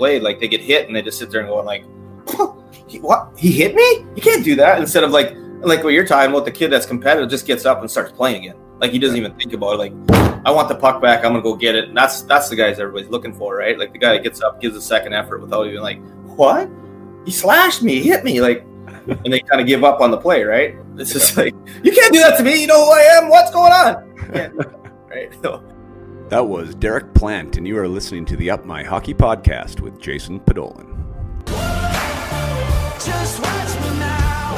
played, like they get hit and they just sit there and go like, he, "What? He hit me? You can't do that." Instead of like like what you're talking about, the kid that's competitive just gets up and starts playing again. Like he doesn't even think about it. Like I want the puck back. I'm gonna go get it. And that's that's the guys everybody's looking for, right? Like the guy that gets up, gives a second effort without even like, what? He slashed me, he hit me, like, and they kind of give up on the play, right? It's just like you can't do that to me. You know who I am. What's going on? right. So, That was Derek Plante, and you are listening to the Up My Hockey Podcast with Jason Podollan. Just watch me now.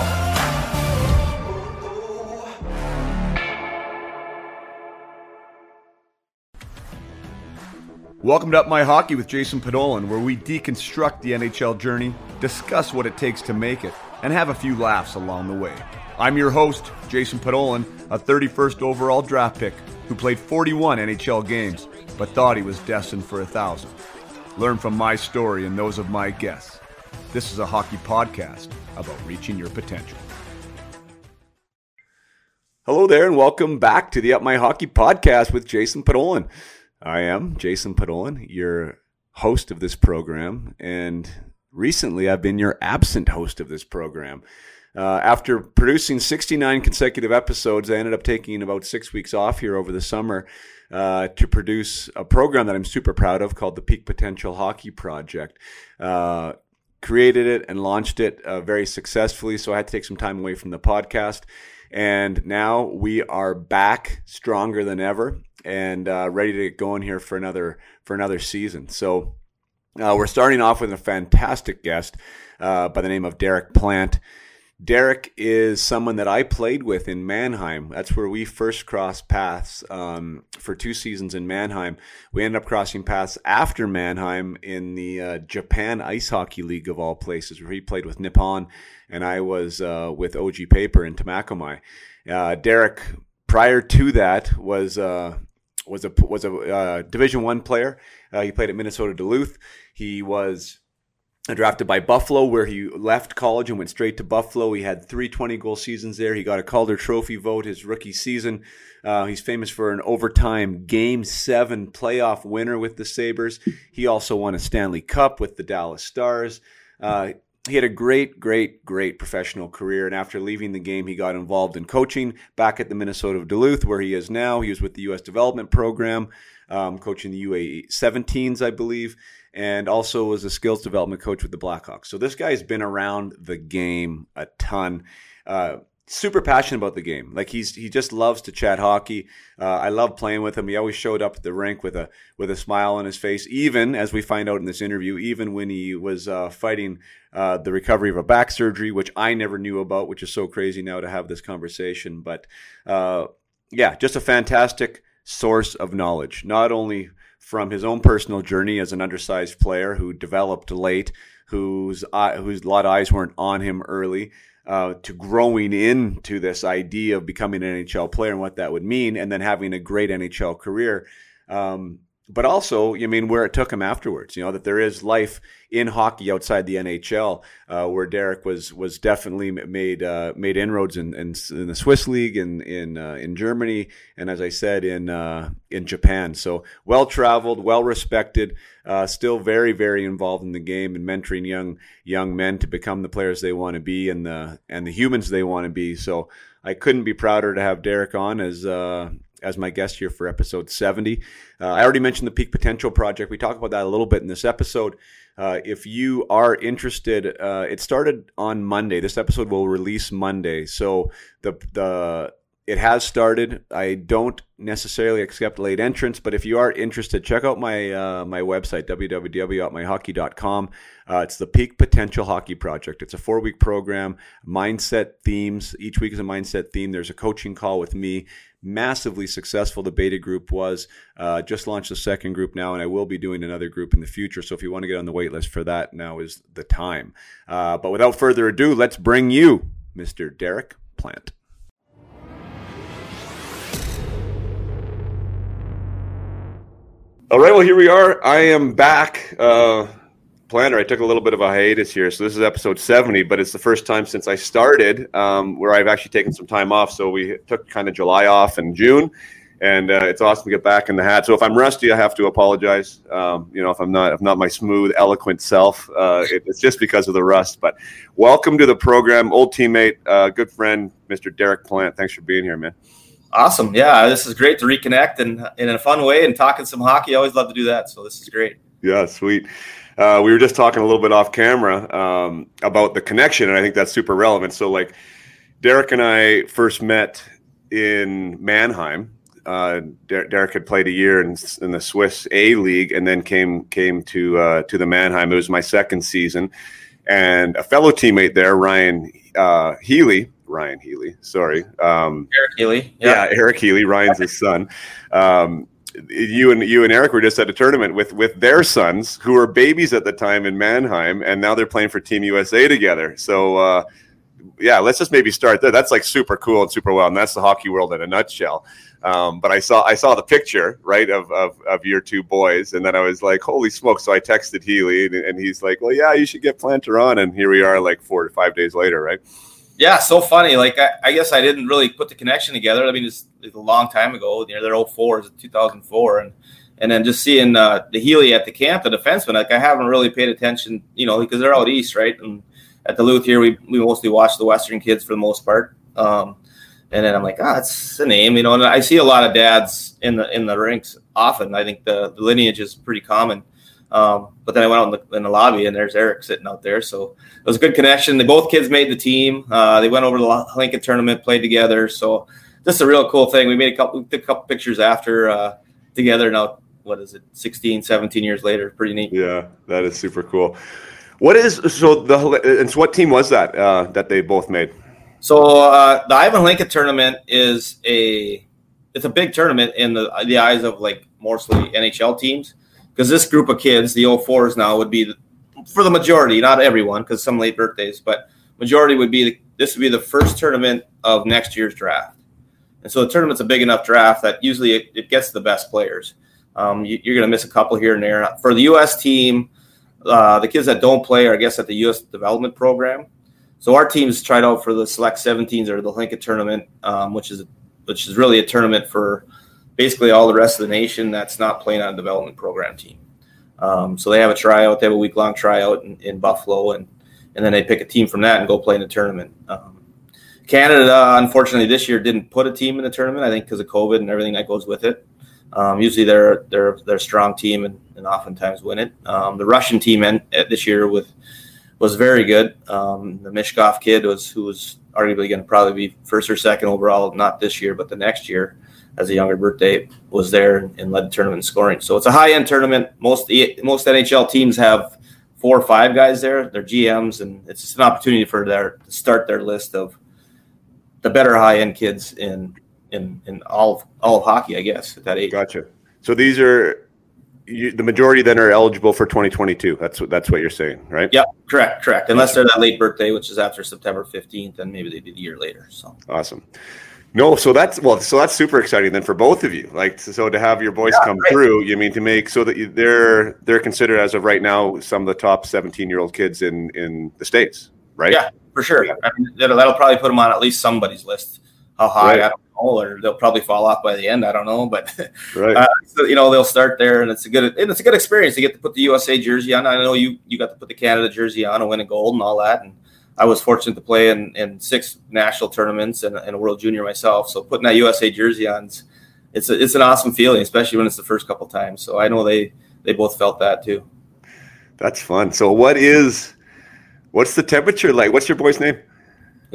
Welcome to Up My Hockey with Jason Podollan, where we deconstruct the NHL journey, discuss what it takes to make it, and have a few laughs along the way. I'm your host, Jason Podollan, a 31st overall draft pick who played 41 NHL games, but thought he was destined for a thousand. Learn from my story and those of my guests. This is a hockey podcast about reaching your potential. Hello there, and welcome back to the Up My Hockey podcast with Jason Podollan. I am Jason Podollan, your host of this program, and recently I've been your absent host of this program. Uh, after producing 69 consecutive episodes, I ended up taking about six weeks off here over the summer uh, to produce a program that I'm super proud of called the Peak Potential Hockey Project. Uh, created it and launched it uh, very successfully, so I had to take some time away from the podcast. And now we are back stronger than ever and uh, ready to get going here for another for another season. So we're starting off with a fantastic guest by the name of Derek Plante. Derek is someone that I played with in Mannheim. That's where we first crossed paths um, for two seasons in Mannheim. We ended up crossing paths after Mannheim in the uh, Japan Ice Hockey League of all places, where he played with Nippon, and I was uh, with Oji Paper in Tomakomai. Uh, Derek, prior to that, was uh, was a was a uh, Division One player. Uh, he played at Minnesota Duluth. He was drafted by Buffalo, where he left college and went straight to Buffalo. He had three 20 goal seasons there. He got a Calder Trophy vote his rookie season. Uh, he's famous for an overtime Game 7 playoff winner with the Sabres. He also won a Stanley Cup with the Dallas Stars. Uh, he had a great, great, great professional career. And after leaving the game, he got involved in coaching back at the Minnesota Duluth, where he is now. He was with the U.S. Development Program, um, coaching the UAE 17s, I believe and also was a skills development coach with the Blackhawks. So this guy's been around the game a ton. Uh, super passionate about the game. Like he's he just loves to chat hockey. Uh, I love playing with him. He always showed up at the rink with a with a smile on his face. Even as we find out in this interview, even when he was uh, fighting uh, the recovery of a back surgery, which I never knew about, which is so crazy now to have this conversation. But uh, yeah, just a fantastic source of knowledge, not only from his own personal journey as an undersized player who developed late, whose eye, whose lot of eyes weren't on him early, uh, to growing into this idea of becoming an NHL player and what that would mean, and then having a great NHL career. Um, but also, I mean, where it took him afterwards. You know that there is life in hockey outside the NHL, uh, where Derek was was definitely made uh, made inroads in, in, in the Swiss league and in uh, in Germany, and as I said, in uh, in Japan. So well traveled, well respected, uh, still very very involved in the game and mentoring young young men to become the players they want to be and the and the humans they want to be. So I couldn't be prouder to have Derek on as uh, as my guest here for episode 70. Uh, I already mentioned the Peak Potential Project. We talk about that a little bit in this episode. Uh, if you are interested, uh, it started on Monday. This episode will release Monday. So the the it has started. I don't necessarily accept late entrance, but if you are interested, check out my uh, my website www.myhockey.com. Uh, it's the Peak Potential Hockey Project. It's a four week program, mindset themes. Each week is a mindset theme. There's a coaching call with me. Massively successful. The beta group was uh, just launched the second group now, and I will be doing another group in the future. So if you want to get on the wait list for that, now is the time. Uh, but without further ado, let's bring you Mr. Derek Plante. All right, well, here we are. I am back. Uh, planner, I took a little bit of a hiatus here. So this is episode 70, but it's the first time since I started um, where I've actually taken some time off. So we took kind of July off and June. and uh, it's awesome to get back in the hat. So if I'm rusty, I have to apologize. Um, you know, if I'm not, if not my smooth, eloquent self, uh, it, it's just because of the rust. But welcome to the program, old teammate, uh, good friend, Mr. Derek Plante. Thanks for being here, man. Awesome. Yeah, this is great to reconnect and in a fun way and talking some hockey. I always love to do that. So this is great. Yeah, sweet. Uh, we were just talking a little bit off camera um, about the connection, and I think that's super relevant. So, like, Derek and I first met in Mannheim. Uh, Derek had played a year in, in, the Swiss A League, and then came came to uh, to the Mannheim. It was my second season, and a fellow teammate there, Ryan uh, Healy, Ryan Healy, sorry, um, Eric Healy, yeah. yeah. Eric Healy, Ryan's his son. Um, you and you and Eric were just at a tournament with with their sons who were babies at the time in Mannheim, and now they're playing for Team USA together. So uh, yeah, let's just maybe start there. That's like super cool and super well, and that's the hockey world in a nutshell. Um, but I saw I saw the picture right of, of, of your two boys, and then I was like, holy smoke! So I texted Healy, and, and he's like, well, yeah, you should get Planter on, and here we are, like four to five days later, right? Yeah, so funny. Like I, I guess I didn't really put the connection together. I mean, it's, it's a long time ago. You know, they're 04, it's 2004, and and then just seeing uh, the Healy at the camp, the defenseman. Like I haven't really paid attention, you know, because they're out east, right? And at Duluth here, we, we mostly watch the Western kids for the most part. Um, and then I'm like, ah, oh, it's a name, you know. And I see a lot of dads in the in the rinks often. I think the, the lineage is pretty common. Um, but then I went out in the, in the, lobby and there's Eric sitting out there. So it was a good connection. They both kids made the team. Uh, they went over to the Hlinka tournament, played together. So this is a real cool thing. We made a couple, took a couple pictures after uh, together. Now, what is it? 16, 17 years later. Pretty neat. Yeah, that is super cool. What is so the and so what team was that uh, that they both made? So uh, the Ivan Hlinka tournament is a it's a big tournament in the the eyes of like mostly NHL teams because this group of kids, the 04s now, would be the, for the majority, not everyone, because some late birthdays, but majority would be the, this would be the first tournament of next year's draft. And so the tournament's a big enough draft that usually it, it gets the best players. Um, you, are going to miss a couple here and there. For the U.S. team, uh, the kids that don't play are, I guess, at the U.S. development program. So our teams tried out for the Select 17s or the Hlinka tournament, um, which is which is really a tournament for basically all the rest of the nation that's not playing on a development program team. Um, so they have a tryout. They have a week long tryout in, in, Buffalo, and and then they pick a team from that and go play in the tournament. Um, Canada, unfortunately, this year didn't put a team in the tournament. I think because of COVID and everything that goes with it. Um, usually they're they're they're a strong team and, and oftentimes win it. Um, the Russian team in, this year with was very good. Um, the Michkov kid was who was arguably going to probably be first or second overall, not this year but the next year as a younger birthday was there and led the tournament scoring. So it's a high end tournament. Most most NHL teams have four or five guys there. They're GMs, and it's just an opportunity for their to start their list of the better high end kids in in in all of, all of hockey, I guess, at that age. Gotcha. So these are you, the majority then are eligible for 2022. That's what that's what you're saying, right? Yep, correct, correct. Unless they're that late birthday, which is after September 15th, then maybe they do the year later. So awesome. No, so that's well, so that's super exciting then for both of you. Like, so to have your boys yeah, come right. through, you mean to make so that you, they're they're considered as of right now some of the top seventeen year old kids in in the states, right? Yeah, for sure. I mean, that'll, that'll, probably put them on at least somebody's list. How high? Right. I don't know, or they'll probably fall off by the end. I don't know, but right. Uh, so, you know they'll start there, and it's a good and it's a good experience to get to put the USA jersey on. I know you you got to put the Canada jersey on and win a gold and all that, and I was fortunate to play in, in six national tournaments and, and, a World Junior myself. So putting that USA jersey on, it's a, it's an awesome feeling, especially when it's the first couple times. So I know they they both felt that too. That's fun. So what is what's the temperature like? What's your boy's name?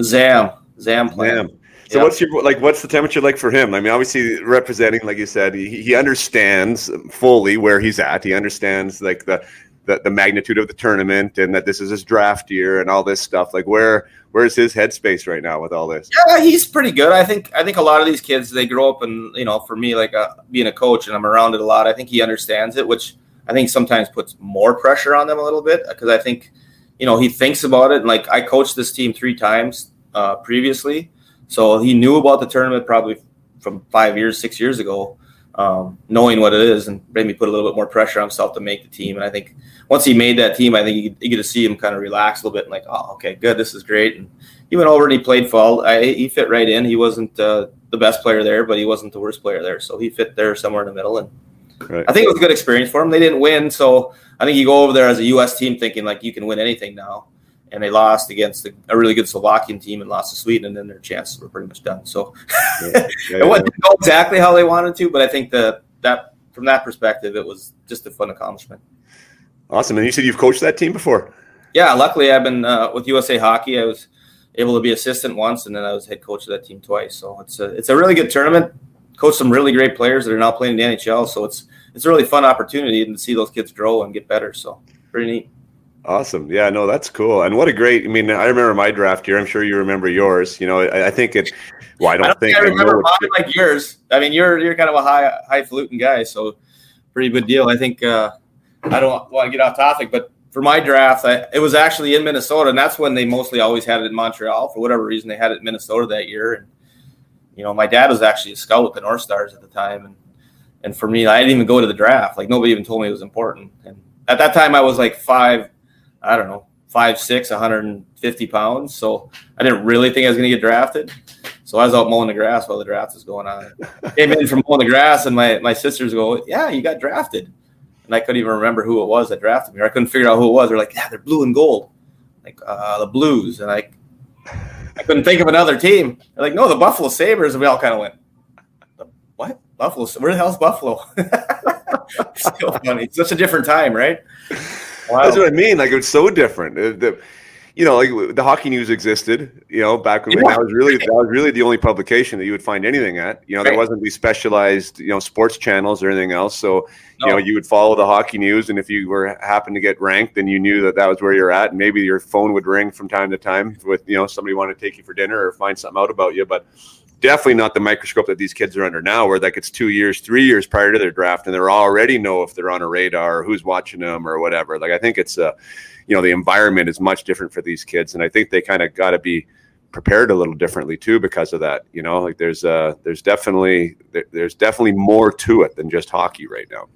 Zam. Zam. Zam. So yep. what's your like? What's the temperature like for him? I mean, obviously representing, like you said, he, he understands fully where he's at. He understands like the the, the magnitude of the tournament and that this is his draft year and all this stuff. Like where where's his headspace right now with all this? Yeah, he's pretty good. I think I think a lot of these kids they grow up and you know for me like uh, being a coach and I'm around it a lot. I think he understands it, which I think sometimes puts more pressure on them a little bit because I think you know he thinks about it. And like I coached this team three times uh, previously, so he knew about the tournament probably from five years, six years ago um, knowing what it is and maybe put a little bit more pressure on himself to make the team. And I think once he made that team, I think you, you get to see him kind of relax a little bit and like, oh, okay, good, this is great. And he went over and he played fall. I, he fit right in. He wasn't uh, the best player there, but he wasn't the worst player there. So he fit there somewhere in the middle. And Right. I think it was a good experience for him. They didn't win, so I think you go over there as a U.S. team thinking like you can win anything now, and they lost against the, a really good Slovakian team and lost to Sweden, and then their chances were pretty much done. So Yeah, yeah, it wasn't exactly how they wanted to, but I think that that from that perspective, it was just a fun accomplishment. Awesome. And you said you've coached that team before. Yeah, luckily I've been uh, with USA Hockey. I was able to be assistant once, and then I was head coach of that team twice. So it's a it's a really good tournament. Coached some really great players that are now playing in the NHL. So it's it's a really fun opportunity to see those kids grow and get better. So pretty neat. Awesome. Yeah, no, that's cool. And what a great, I mean, I remember my draft year. I'm sure you remember yours. You know, I, I think it, well, I don't, I don't think, think I I remember what- mine like yours. I mean, you're you're kind of a high highfalutin guy, so pretty good deal. I think uh, I don't want to get off topic, but for my draft, I, it was actually in Minnesota, and that's when they mostly always had it in Montreal. For whatever reason, they had it in Minnesota that year. And you know, my dad was actually a scout with the North Stars at the time, and and for me, I didn't even go to the draft. Like nobody even told me it was important. And at that time, I was like five, I don't know, five six, 150 pounds. So I didn't really think I was going to get drafted. So I was out mowing the grass while the draft was going on. Came in from mowing the grass, and my, my sisters go, "Yeah, you got drafted." And I couldn't even remember who it was that drafted me. Or I couldn't figure out who it was. They're like, "Yeah, they're blue and gold, like uh, the Blues." And I, I couldn't think of another team. They're like, "No, the Buffalo Sabres." And we all kind of went, "What? Buffalo? Where the hell's Buffalo?" Still funny. It's such a different time, right? Wow. That's what I mean. Like it's so different. Uh, The, you know, like the hockey news existed. You know, back when Yeah. that was really that was really the only publication that you would find anything at. You know, there wasn't these specialized you know sports channels or anything else. So you know, you would follow the hockey news, and if you were happened to get ranked, then you knew that that was where you're at. And maybe your phone would ring from time to time with you know somebody wanted to take you for dinner or find something out about you, but. Definitely not the microscope that these kids are under now, where like it's two years, three years prior to their draft, and they're already know if they're on a radar or who's watching them or whatever. Like I think it's uh, you know the environment is much different for these kids and i think they kind of got to be prepared a little differently too because of that you know like there's uh there's definitely there, there's definitely more to it than just hockey right now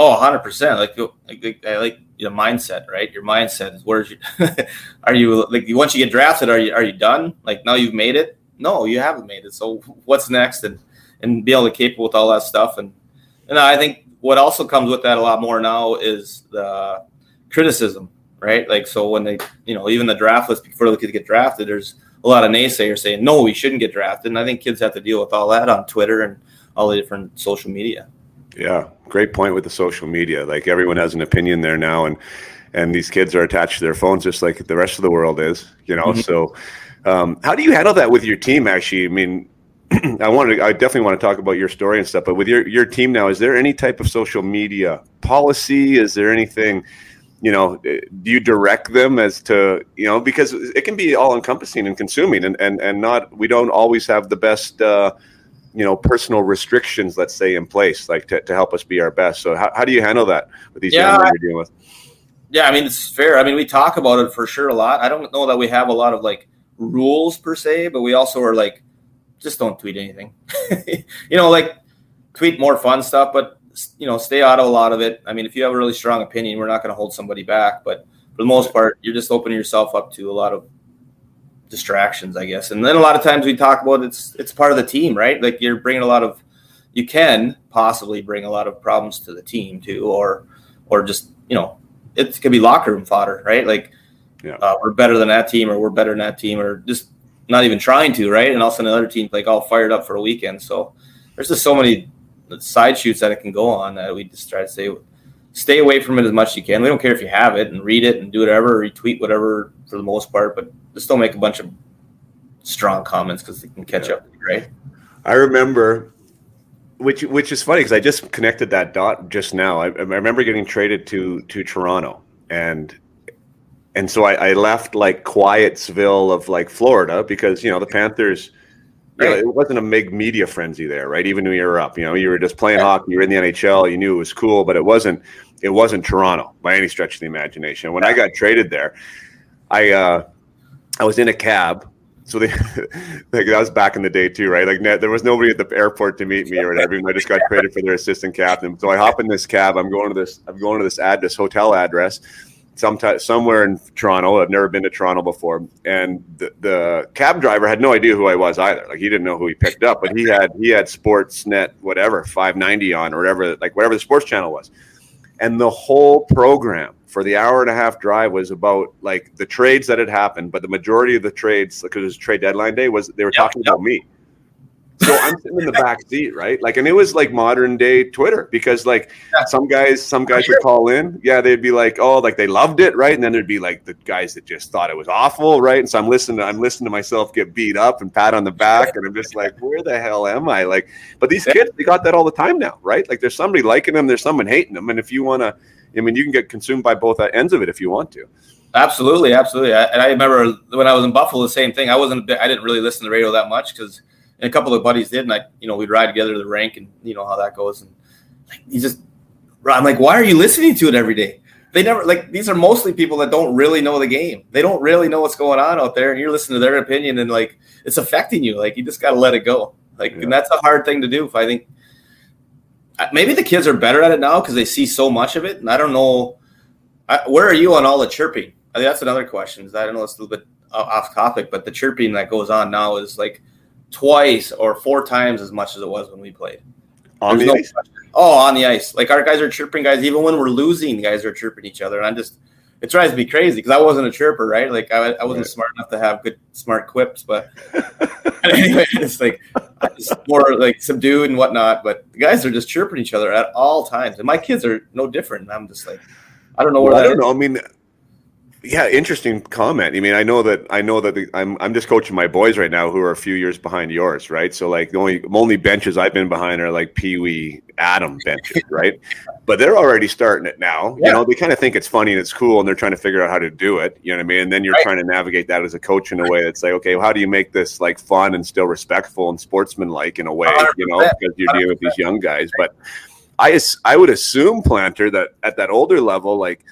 Oh, 100 percent. Like, like, like, I like your mindset, right? Your mindset is where's your. are you like once you get drafted? Are you are you done? Like now you've made it? No, you haven't made it. So what's next? And and be able to keep with all that stuff. And and I think what also comes with that a lot more now is the criticism, right? Like so when they, you know, even the draft list before the kids get drafted, there's a lot of naysayers saying no, we shouldn't get drafted. And I think kids have to deal with all that on Twitter and all the different social media. yeah great point with the social media like everyone has an opinion there now and and these kids are attached to their phones just like the rest of the world is you know Mhm. so um, how do you handle that with your team actually i mean I wanted to, I definitely want to talk about your story and stuff, but with your, your team now, is there any type of social media policy? Is there anything, you know, do you direct them as to, you know, because it can be all encompassing and consuming and, and, and not, we don't always have the best, uh, you know, personal restrictions, let's say in place, like to, to help us be our best. So how, how do you handle that with these Yeah, young men you're dealing with? Yeah, I mean it's fair. I mean we talk about it for sure a lot. I don't know that we have a lot of like rules per se, but we also are like just don't tweet anything. you know, like tweet more fun stuff, but you know, stay out of a lot of it. I mean, if you have a really strong opinion, we're not going to hold somebody back, but for the most part, you're just opening yourself up to a lot of distractions, I guess. And then a lot of times we talk about it's it's part of the team, right? Like you're bringing a lot of you can possibly bring a lot of problems to the team too, or or just you know it could be locker room fodder, right? Like Yeah. uh, we're better than that team, or we're better than that team, or just not even trying to, right? And all of a sudden another team like all fired up for a weekend. So there's just so many side shoots that it can go on that we just try to say stay away from it as much as you can. We don't care if you have it and read it and do whatever, retweet whatever for the most part, but just don't make a bunch of strong comments because they can catch Yeah. up, right? I remember, which which is funny because I just connected that dot just now. I, I remember getting traded to to Toronto, and and so I, I left like Quietsville of like Florida because you know the Panthers. You know, it wasn't a big media frenzy there, right? Even when you were up, you know, you were just playing hockey. You were in the NHL. You knew it was cool, but it wasn't. It wasn't Toronto by any stretch of the imagination. When I got traded there, I uh, I was in a cab so they, like that was back in the day too, right? Like there was nobody at the airport to meet me or whatever. I just got traded for their assistant captain. So I hop in this cab. I'm going to this. I'm going to this ad, this hotel address. Sometime somewhere in Toronto. I've never been to Toronto before, and the, the cab driver had no idea who I was either. Like he didn't know who he picked up, but he had he had Sportsnet whatever five ninety on or whatever like whatever the sports channel was, and the whole program for the hour and a half drive was about like the trades that had happened, but the majority of the trades because it was trade deadline day was they were yep, talking yep. about me. So I'm sitting in the back seat, right? Like, and it was like modern day Twitter because like yeah. some guys, some guys would call in, yeah, they'd be like, oh, like they loved it, right? And then there'd be like the guys that just thought it was awful, right? And so I'm listening, to, I'm listening to myself get beat up and pat on the back, and I'm just like, where the hell am I? Like, but these kids, they got that all the time now, right? Like, there's somebody liking them, there's someone hating them, and if you want to, I mean, you can get consumed by both uh, ends of it if you want to. Absolutely, absolutely. I, and I remember when I was in Buffalo, the same thing. I wasn't, I didn't really listen to the radio that much because and a couple of buddies did, and I, you know, we'd ride together to the rank, and you know how that goes. And like, he just, I'm like, why are you listening to it every day? They never like these are mostly people that don't really know the game. They don't really know what's going on out there, and you're listening to their opinion, and like it's affecting you. Like you just got to let it go. Like, yeah. and that's a hard thing to do. If I think maybe the kids are better at it now because they see so much of it, and I don't know. I, where are you on all the chirping? I think that's another question. I don't know it's a little bit uh, off topic, but the chirping that goes on now is like twice or four times as much as it was when we played. On There's the no ice? Oh, on the ice. Like our guys are chirping guys, even when we're losing, guys are chirping each other. And I'm just, it drives me crazy because I wasn't a chirper, right? Like I, I wasn't right. smart enough to have good, smart quips. But anyway, it's like just more like subdued and whatnot. But the guys are just chirping each other at all times. And my kids are no different. I'm just like, I don't know where well, I don't is. know. I mean, yeah, interesting comment. I mean, I know that I know that the, I'm I'm just coaching my boys right now who are a few years behind yours, right? So like the only only benches I've been behind are like Pee Wee Adam benches, right? but they're already starting it now. Yeah. You know, they kind of think it's funny and it's cool, and they're trying to figure out how to do it. You know what I mean? And then you're right. trying to navigate that as a coach in a way that's like, okay, well, how do you make this like fun and still respectful and sportsmanlike in a way? 100%. You know, because you're dealing with these young guys. But I I would assume Planter that at that older level, like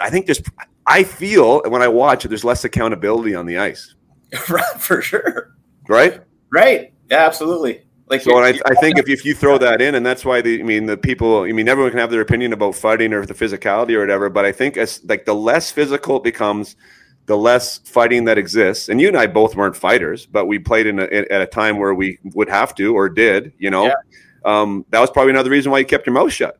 I think there's, I feel when I watch it, there's less accountability on the ice. For sure. Right? Right. Yeah, absolutely. Like so, I, I think if, if you throw that in, and that's why the I mean the people I mean everyone can have their opinion about fighting or the physicality or whatever, but I think as like the less physical it becomes, the less fighting that exists. And you and I both weren't fighters, but we played in a, at a time where we would have to or did. You know, yeah. um, that was probably another reason why you kept your mouth shut.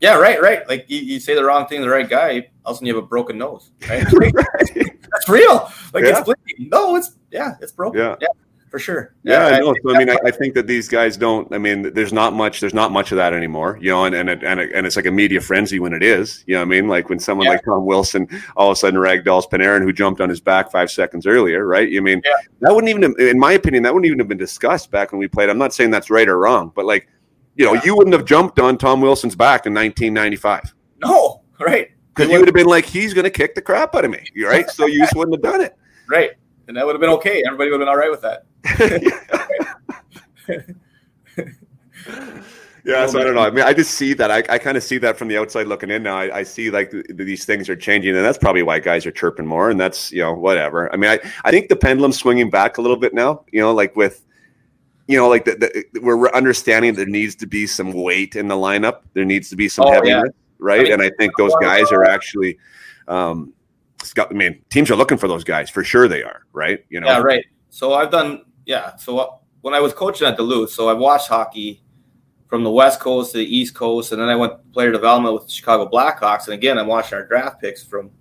Yeah, right, right. Like you, you say the wrong thing to the right guy, all of a sudden you have a broken nose. Right? That's real. Like yeah. it's bleeding. No, it's yeah, it's broken. Yeah. yeah for sure. Yeah, yeah I know. So I mean, I, I, think that these guys don't. I mean, there's not much. There's not much of that anymore. You know, and and it, and, it, and it's like a media frenzy when it is. You know, what I mean, like when someone yeah. like Tom Wilson all of a sudden ragdolls Panarin, who jumped on his back five seconds earlier, right? You mean yeah. that wouldn't even, in my opinion, that wouldn't even have been discussed back when we played. I'm not saying that's right or wrong, but like you know, yeah. you wouldn't have jumped on Tom Wilson's back in 1995. No, right. Because you would have been like, he's going to kick the crap out of me, right? So you just wouldn't have done it. Right. And that would have been okay. Everybody would have been all right with that. yeah, so I don't know. I mean, I just see that. I, I kind of see that from the outside looking in now. I, I see like th- these things are changing, and that's probably why guys are chirping more. And that's you know whatever. I mean, I I think the pendulum's swinging back a little bit now. You know, like with you know, like the, the, we're understanding there needs to be some weight in the lineup. There needs to be some oh, heaviness, yeah. right? I mean, and I think those guys are actually, um, I mean, teams are looking for those guys for sure. They are, right? You know, yeah, right. So I've done, yeah. So when I was coaching at Duluth, so I've watched hockey from the West Coast to the East Coast, and then I went player development with the Chicago Blackhawks, and again, I'm watching our draft picks from,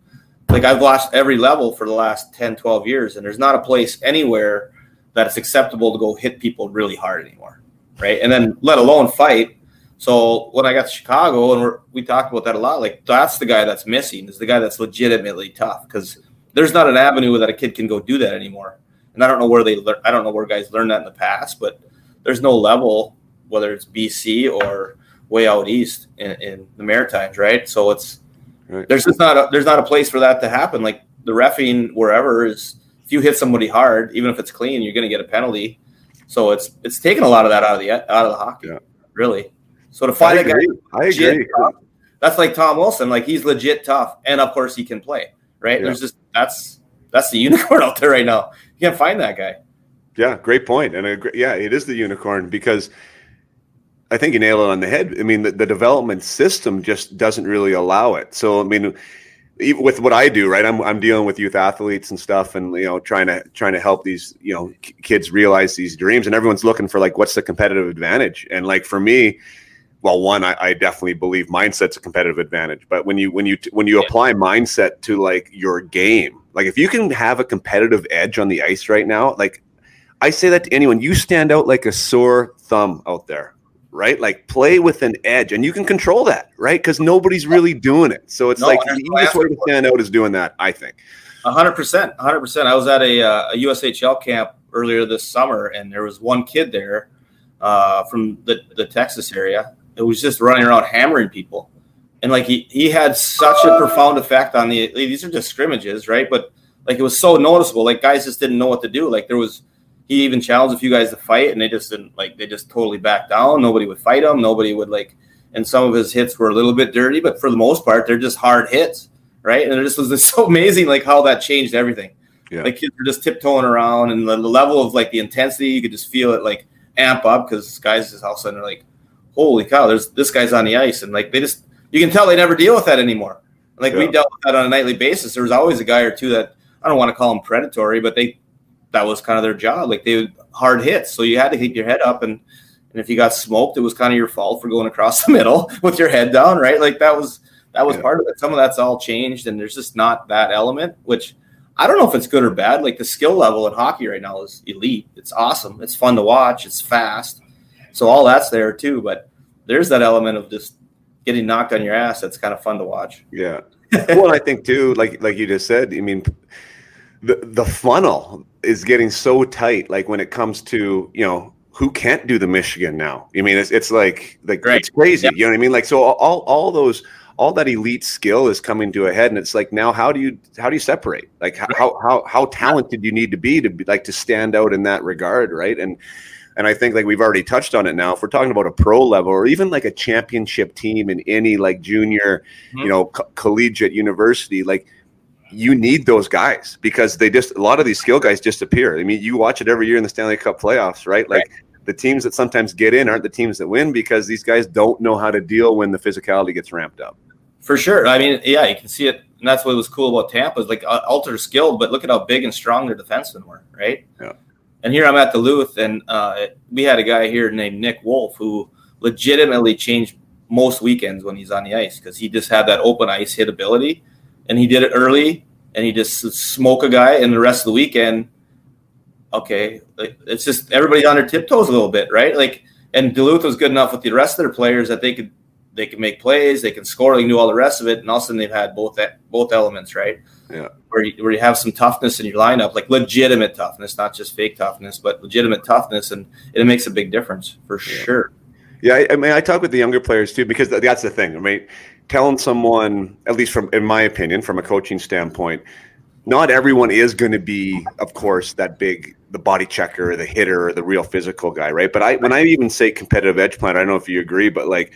like I've watched every level for the last 10, 12 years, and there's not a place anywhere that it's acceptable to go hit people really hard anymore, right? And then let alone fight. So when I got to Chicago, and we talked about that a lot, like that's the guy that's missing is the guy that's legitimately tough because there's not an avenue that a kid can go do that anymore. And I don't know where they learn. I don't know where guys learned that in the past, but there's no level whether it's BC or way out east in, in the Maritimes, right? So it's right. there's just not a, there's not a place for that to happen. Like the refing wherever is if you hit somebody hard, even if it's clean, you're going to get a penalty. So it's it's taken a lot of that out of the out of the hockey, yeah. really. So to find a guy, I agree. Tough, that's like Tom Wilson. Like he's legit tough, and of course he can play. Right? Yeah. There's just that's that's the unicorn out there right now. You can't find that guy. Yeah, great point. And a, yeah, it is the unicorn because I think you nailed it on the head. I mean, the, the development system just doesn't really allow it. So, I mean, with what I do, right? I'm I'm dealing with youth athletes and stuff, and you know, trying to trying to help these you know kids realize these dreams, and everyone's looking for like what's the competitive advantage, and like for me, well, one, I, I definitely believe mindset's a competitive advantage, but when you when you when you apply mindset to like your game, like if you can have a competitive edge on the ice right now, like I say that to anyone, you stand out like a sore thumb out there right? Like play with an edge, and you can control that, right? Because nobody's really doing it. So it's no, like the easiest way to stand out is doing that. I think. hundred percent, hundred percent. I was at a, uh, a USHL camp earlier this summer, and there was one kid there uh, from the, the Texas area. It was just running around hammering people, and like he he had such a profound effect on the. These are just scrimmages, right? But like it was so noticeable. Like guys just didn't know what to do. Like there was he even challenged a few guys to fight, and they just didn't like they just totally backed down. Nobody would fight him. Nobody would like. And some of his hits were a little bit dirty, but for the most part, they're just hard hits, right? And it just was so amazing, like how that changed everything. Yeah. Like kids were just tiptoeing around, and the, the, level of like the intensity, you could just feel it like amp up because guys just all of a sudden are like, "Holy cow!" There's this guy's on the ice, and like they just you can tell they never deal with that anymore. Like yeah. we dealt with that on a nightly basis. There was always a guy or two that I don't want to call them predatory, but they that was kind of their job. Like they would hard hits, so you had to keep your head up, and and if you got smoked, it was kind of your fault for going across the middle with your head down, right? Like that was that was yeah. part of it. Some of that's all changed, and there's just not that element, which I don't know if it's good or bad. Like the skill level in hockey right now is elite. It's awesome. It's fun to watch. It's fast. So all that's there too. But there's that element of just getting knocked on your ass. That's kind of fun to watch. Yeah. well, I think too, like like you just said. I mean, the the funnel is getting so tight. Like when it comes to you know who can't do the Michigan now. I mean, it's it's like like right. it's crazy. You know what I mean? Like so all all those all that elite skill is coming to a head, and it's like now how do you how do you separate? Like how how how, how talented you need to be to be like to stand out in that regard, right? And and I think like we've already touched on it now. If we're talking about a pro level or even like a championship team in any like junior, mm-hmm. you know, co- collegiate university, like you need those guys because they just a lot of these skill guys disappear. I mean, you watch it every year in the Stanley Cup playoffs, right? Like right. the teams that sometimes get in aren't the teams that win because these guys don't know how to deal when the physicality gets ramped up. For sure. I mean, yeah, you can see it, and that's what was cool about Tampa is like uh, ultra skilled, but look at how big and strong their defensemen were, right? Yeah. And here I'm at Duluth, and uh, we had a guy here named Nick Wolff who legitimately changed most weekends when he's on the ice because he just had that open ice hit ability and he did it early and he just smoke a guy and the rest of the weekend. Okay it's just everybody's on their tiptoes a little bit right? Like and Duluth was good enough with the rest of their players that they could they can make plays they can score they can do all the rest of it and all of a sudden they've had both both elements right? Yeah. Where you, where you have some toughness in your lineup like legitimate toughness not just fake toughness but legitimate toughness and it makes a big difference for yeah. sure. Yeah I, I mean i talk with the younger players too because that's the thing I mean telling someone, at least from in my opinion, from a coaching standpoint, not everyone is going to be, of course, that big, the body checker, the hitter, the real physical guy, right? But I, when I even say competitive edge plan, I don't know if you agree, but like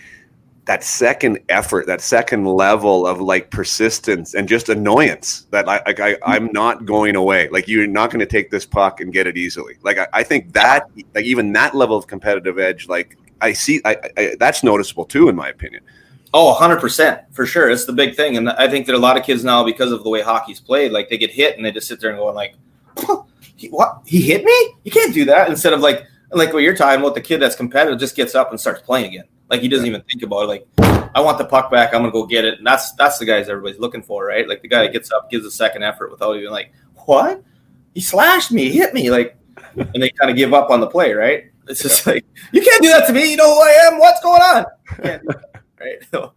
that second effort, that second level of like persistence and just annoyance that I, like I, I'm not going away. Like you're not going to take this puck and get it easily. Like I, I think that, like even that level of competitive edge, like I see, I, I that's noticeable too, in my opinion. Oh, 100% for sure. It's the big thing. And I think that a lot of kids now, because of the way hockey's played, like they get hit and they just sit there and going like, he, what? He hit me? You can't do that. Instead of like, like what you're talking about, the kid that's competitive just gets up and starts playing again. Like he doesn't even think about it. Like, I want the puck back. I'm going to go get it. And that's, that's the guys everybody's looking for, right? Like the guy that gets up, gives a second effort without even like, what? He slashed me, he hit me. Like, and they kind of give up on the play, right? It's just like, you can't do that to me. You know who I am. What's going on? right? So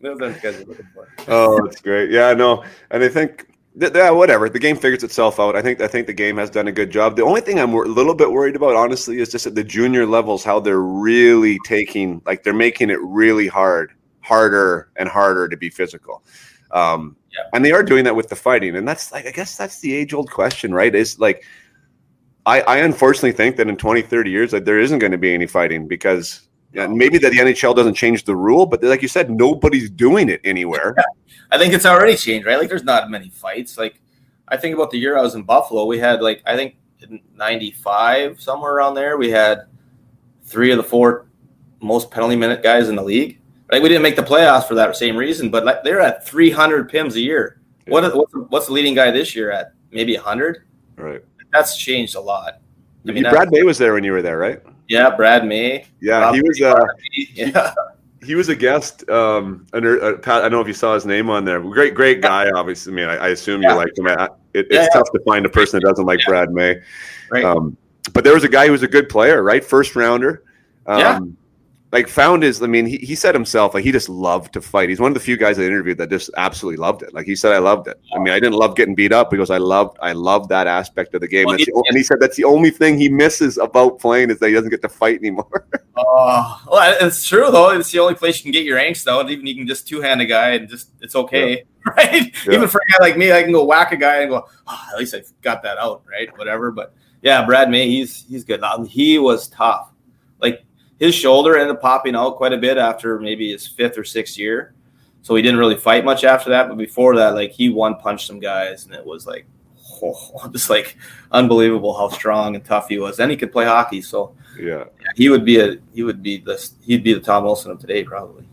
those are the guys are looking for. Oh, that's great. Yeah, no, and I think yeah, whatever. The game figures itself out. I think I think the game has done a good job. The only thing I'm a little bit worried about, honestly, is just at the junior levels how they're really taking, like they're making it really hard, harder and harder to be physical. Um, yeah. And they are doing that with the fighting, and that's like I guess that's the age old question, right? Is like I, I unfortunately think that in 20, 30 years that there isn't going to be any fighting because and maybe that the NHL doesn't change the rule, but like you said, nobody's doing it anywhere. Yeah. I think it's already changed, right? Like there's not many fights. Like I think about the year I was in Buffalo, we had like I think 95 somewhere around there, we had three of the four most penalty minute guys in the league. Right? We didn't make the playoffs for that same reason, but like they're at 300 pims a year. Yeah. What what's, what's the leading guy this year at? Maybe 100. Right. That's changed a lot. I mean, Brad May was there when you were there, right? Yeah, Brad May. Yeah, he was. Uh, yeah. He was a guest. Um, under uh, Pat, I don't know if you saw his name on there. Great, great guy. Obviously, I mean, I, I assume yeah. you like him. I, it, it's yeah, tough to find a person that doesn't like Brad May. Right. Um, but there was a guy who was a good player, right? First rounder. Um, yeah like found his i mean he, he said himself like he just loved to fight. He's one of the few guys i interviewed that just absolutely loved it. Like he said i loved it. I mean i didn't love getting beat up. Because i loved i love that aspect of the game. Well, he, the, and he said that's the only thing he misses about playing is that he doesn't get to fight anymore. Oh well it's true though. It's the only place you can get your angst out even you can just two-hand a guy and just it's okay yeah. right? Yeah. even for a guy like me i can go whack a guy and go oh, at least i got that out right? Whatever but yeah brad may he's he's good. He was tough his shoulder ended up popping out quite a bit after maybe his fifth or sixth year. So he didn't really fight much after that. But before that, like he one punched some guys, and it was like, oh, just like unbelievable how strong and tough he was. And he could play hockey. So yeah, yeah he would be a he would be the he'd be the Tom Wilson of today probably.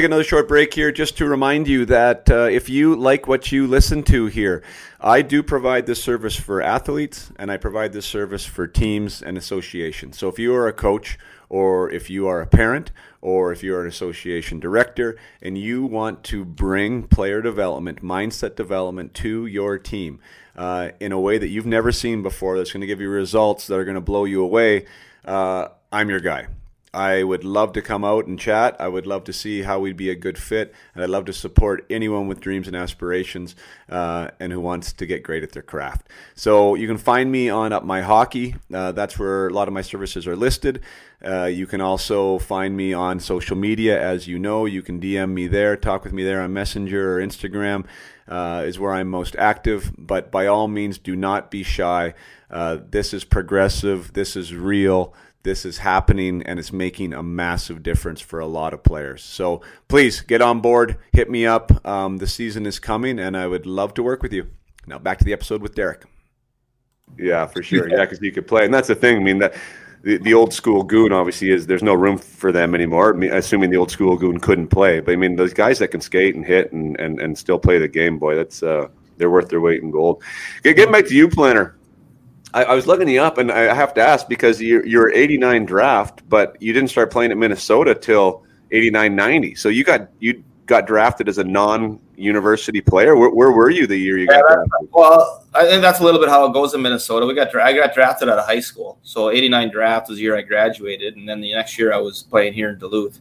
Take another short break here just to remind you that uh, if you like what you listen to here, I do provide this service for athletes and I provide this service for teams and associations. So if you are a coach or if you are a parent or if you're an association director and you want to bring player development, mindset development to your team uh, in a way that you've never seen before, that's going to give you results that are going to blow you away, uh, I'm your guy. I would love to come out and chat. I would love to see how we'd be a good fit, and I'd love to support anyone with dreams and aspirations uh, and who wants to get great at their craft. So you can find me on Up My Hockey. Uh, that's where a lot of my services are listed. Uh, you can also find me on social media, as you know. You can DM me there, talk with me there on Messenger or Instagram. Uh, is where I'm most active, but by all means, do not be shy. Uh, this is progressive. This is real this is happening and it's making a massive difference for a lot of players. So please get on board, hit me up. Um, the season is coming and I would love to work with you. Now back to the episode with Derek. Yeah, for sure. Yeah, because you could play, and that's the thing. I mean that the, the old school goon obviously is there's no room for them anymore. Assuming the old school goon couldn't play, but I mean those guys that can skate and hit and and, and still play the game, boy, that's uh, they're worth their weight in gold. Getting back to you, planner. I, I, was looking you up, and I have to ask because you're, you're 89 draft, but you didn't start playing at Minnesota till 89 90. So you got you got drafted as a non-university player. Where, where were you the year you got drafted? Well, I think that's a little bit how it goes in Minnesota. We got I got drafted out of high school, so 89 draft was the year I graduated, and then the next year I was playing here in Duluth.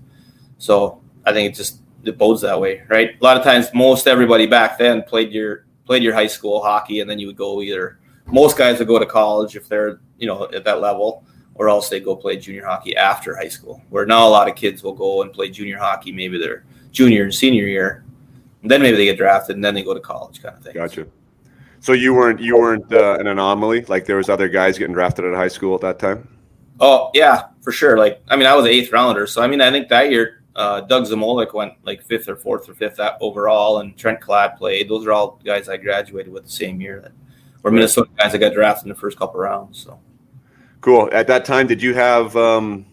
So I think it just it bodes that way, right? A lot of times, most everybody back then played your played your high school hockey, and then you would go either most guys would go to college if they're you know at that level or else they go play junior hockey after high school where now a lot of kids will go and play junior hockey maybe their junior and senior year. And then maybe they get drafted and then they go to college kind of thing. Gotcha. So you weren't you weren't uh, an anomaly? Like there was other guys getting drafted at high school at that time? Oh yeah for sure. Like i mean i was an eighth rounder so i mean i think that year uh, Doug Zmolek went like fifth or fourth or fifth overall, and Trent Klatt played. Those are all guys I graduated with the same year that or Minnesota guys that got drafted in the first couple rounds. So cool. At that time, did you have? Um,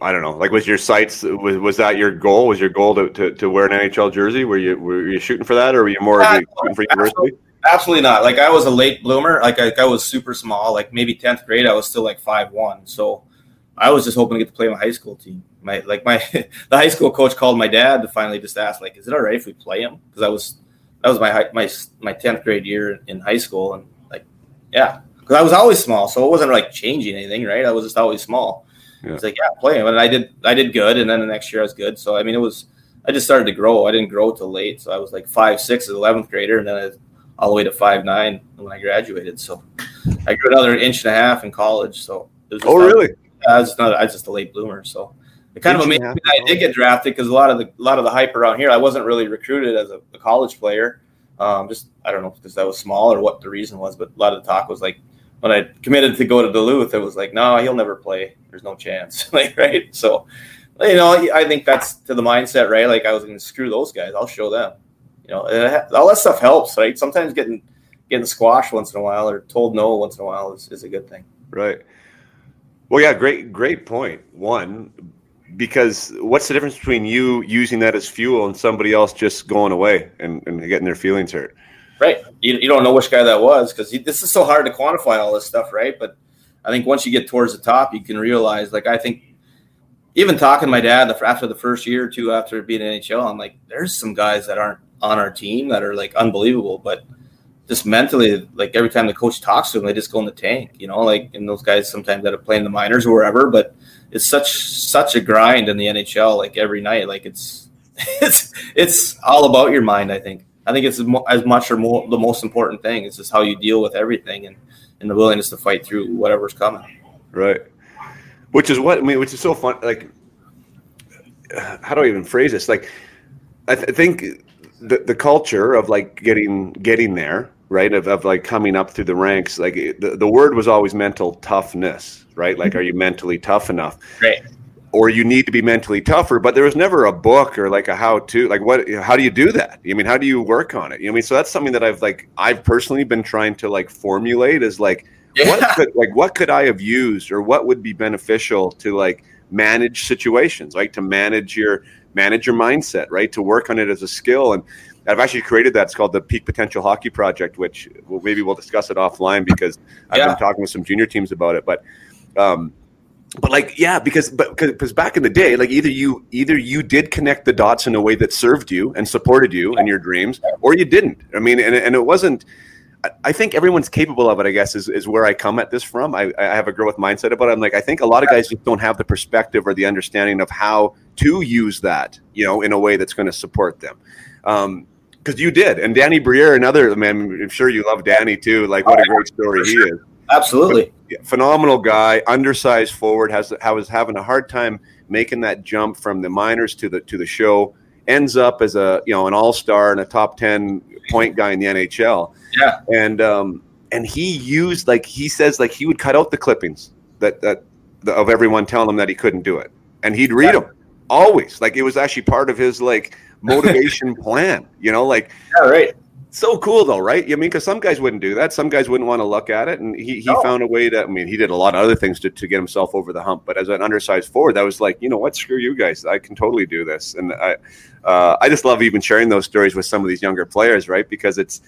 I don't know. Like, was your sights? Was was that your goal? Was your goal to, to, to wear an NHL jersey? Were you were you shooting for that, or were you more yeah, shooting for university? Absolutely not. Like I was a late bloomer. Like I, I was super small. Like maybe tenth grade, I was still like five one. So I was just hoping to get to play my high school team. My like my the high school coach called my dad to finally just ask like, is it all right if we play him? Because I was that was my my my tenth grade year in high school, and like, yeah, because I was always small, so it wasn't like changing anything, right? I was just always small. Yeah. It's like yeah, playing, and I did I did good, and then the next year I was good. So I mean, it was I just started to grow. I didn't grow till late, so I was like five six as eleventh grader, and then I, all the way to five nine when I graduated. So I grew another inch and a half in college. So oh really? I was not I was just a late bloomer. So it kind of amazing that I did get drafted because a lot of the a lot of the hype around here, I wasn't really recruited as a, a college player. Um, just I don't know because I was small or what the reason was, but a lot of the talk was like when I committed to go to Duluth, it was like, no, he'll never play. There's no chance, like right. So, you know, I think that's to the mindset, right? Like I was going to screw those guys. I'll show them. You know, all that stuff helps, right? Sometimes getting getting squashed once in a while or told no once in a while is, is a good thing. Right. Well, yeah, great, great point. One, because what's the difference between you using that as fuel and somebody else just going away and, and getting their feelings hurt? Right. You, you don't know which guy that was because this is so hard to quantify all this stuff, right? But I think once you get towards the top, you can realize, like, I think even talking to my dad after the first year or two after being in NHL, I'm like, there's some guys that aren't on our team that are like unbelievable, but just mentally, like every time the coach talks to them, they just go in the tank, you know, like, and those guys sometimes that are playing the minors or wherever, but it's such, such a grind in the NHL, like every night, like it's, it's, it's all about your mind. I think, I think it's as much or more the most important thing. It's just how you deal with everything and, and the willingness to fight through whatever's coming. Right. Which is what, I mean, which is so fun. Like, how do I even phrase this? Like, I, th- I think the, the culture of like getting getting there right? Of, of like coming up through the ranks like the, the word was always mental toughness right? Like are you mentally tough enough? Right. Or you need to be mentally tougher but there was never a book or like a how to like what how do you do that? I mean how do you work on it? You know, i mean? So that's something that i've like i've personally been trying to like formulate is like yeah. what could like what could i have used or what would be beneficial to like manage situations like to manage your manage your mindset, right? To work on it as a skill. And I've actually created that. It's called the Peak Potential Hockey Project, which well, maybe we'll discuss it offline because I've yeah. been talking with some junior teams about it. But, um, but like yeah, because but because back in the day, like either you either you did connect the dots in a way that served you and supported you and your dreams, or you didn't. I mean, and and it wasn't I think everyone's capable of it. I guess is, is where I come at this from. I, I have a growth mindset about it. I'm like, I think a lot of guys just don't have the perspective or the understanding of how to use that, you know, in a way that's going to support them. Um, because you did, and Danny Briere, another man. I'm sure you love Danny too. Like, what a great story he is. Absolutely, but, phenomenal guy, undersized forward. Has was having a hard time making that jump from the minors to the to the show. Ends up as a you know an all star and a top ten point guy in the NHL. Yeah. And um and he used like he says like he would cut out the clippings that that the, of everyone telling him that he couldn't do it, and he'd read yeah. them always. Like it was actually part of his like motivation plan. You know, like yeah, right. So cool though, right? I mean, because some guys wouldn't do that. Some guys wouldn't want to look at it, and he, he no. found a way to. I mean, he did a lot of other things to, to get himself over the hump. But as an undersized forward, that was like, you know what? Screw you guys. I can totally do this, and I uh, I just love even sharing those stories with some of these younger players, right? Because it's,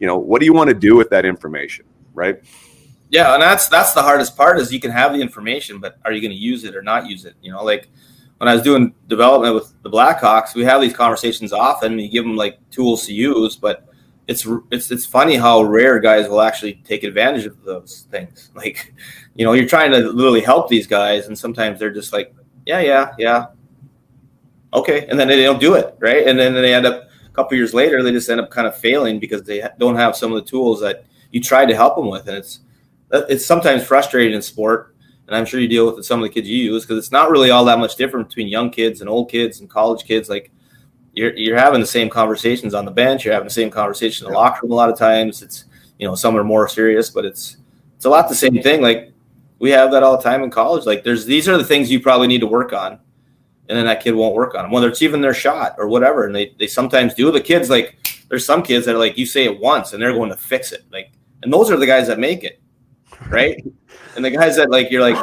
you know, what do you want to do with that information, right? Yeah, and that's that's the hardest part is you can have the information, but are you going to use it or not use it? You know, like when I was doing development with the Blackhawks, we have these conversations often. You give them like tools to use, but it's it's it's funny how rare guys will actually take advantage of those things. Like, you know, you're trying to literally help these guys, and sometimes they're just like, yeah, yeah, yeah, okay, and then they don't do it, right? And then they end up a couple years later, they just end up kind of failing because they don't have some of the tools that you tried to help them with, and it's it's sometimes frustrating in sport. And I'm sure you deal with some of the kids you use because it's not really all that much different between young kids and old kids and college kids. Like you're you're having the same conversations on the bench, you're having the same conversation in the locker room a lot of times. It's you know some are more serious, but it's it's a lot the same thing. Like we have that all the time in college. Like there's these are the things you probably need to work on and then that kid won't work on them, whether it's even their shot or whatever. And they, they sometimes do. The kids, like, there's some kids that are like, you say it once and they're going to fix it. Like, and those are the guys that make it, right? And the guys that, like, you're like,